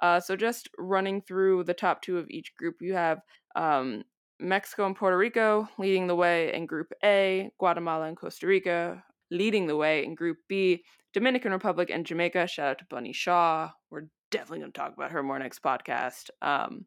Uh, so, just running through the top two of each group, you have um, Mexico and Puerto Rico leading the way in Group A, Guatemala and Costa Rica leading the way in Group B, Dominican Republic and Jamaica. Shout out to Bunny Shaw. We're definitely going to talk about her more next podcast. Um,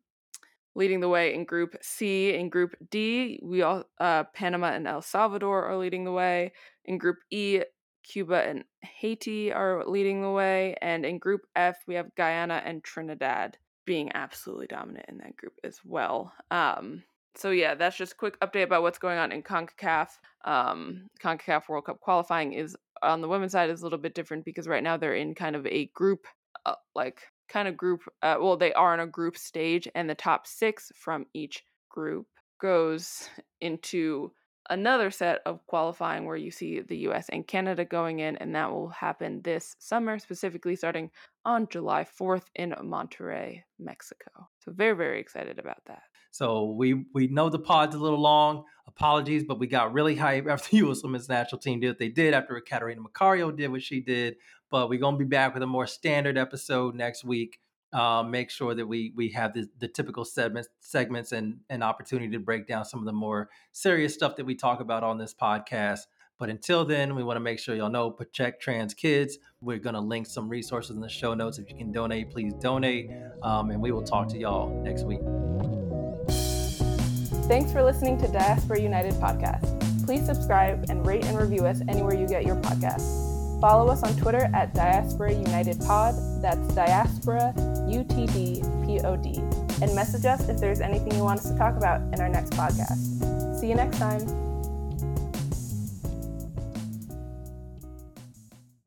leading the way in Group C. In Group D, we all uh, Panama and El Salvador are leading the way. In Group E, Cuba and Haiti are leading the way, and in Group F, we have Guyana and Trinidad being absolutely dominant in that group as well. Um, so yeah, that's just a quick update about what's going on in CONCACAF. Um, CONCACAF World Cup qualifying is on the women's side is a little bit different because right now they're in kind of a group, uh, like kind of group. Uh, well, they are in a group stage, and the top six from each group goes into another set of qualifying where you see the US and Canada going in, and that will happen this summer, specifically starting on July 4th in Monterrey, Mexico. So, very, very excited about that. So we we know the pod's a little long. Apologies, but we got really hype [LAUGHS] after the U.S. Women's National Team did what they did, after Catarina Macario did what she did. But we're gonna be back with a more standard episode next week. Uh, make sure that we we have the, the typical segments segments and an opportunity to break down some of the more serious stuff that we talk about on this podcast. But until then, we want to make sure y'all know protect trans kids. We're going to link some resources in the show notes. If you can donate, please donate. Um, and we will talk to y'all next week. Thanks for listening to Diaspora United podcast. Please subscribe and rate and review us anywhere you get your podcasts. Follow us on Twitter at Diaspora United Pod. That's Diaspora U T D P O D. And message us if there's anything you want us to talk about in our next podcast. See you next time.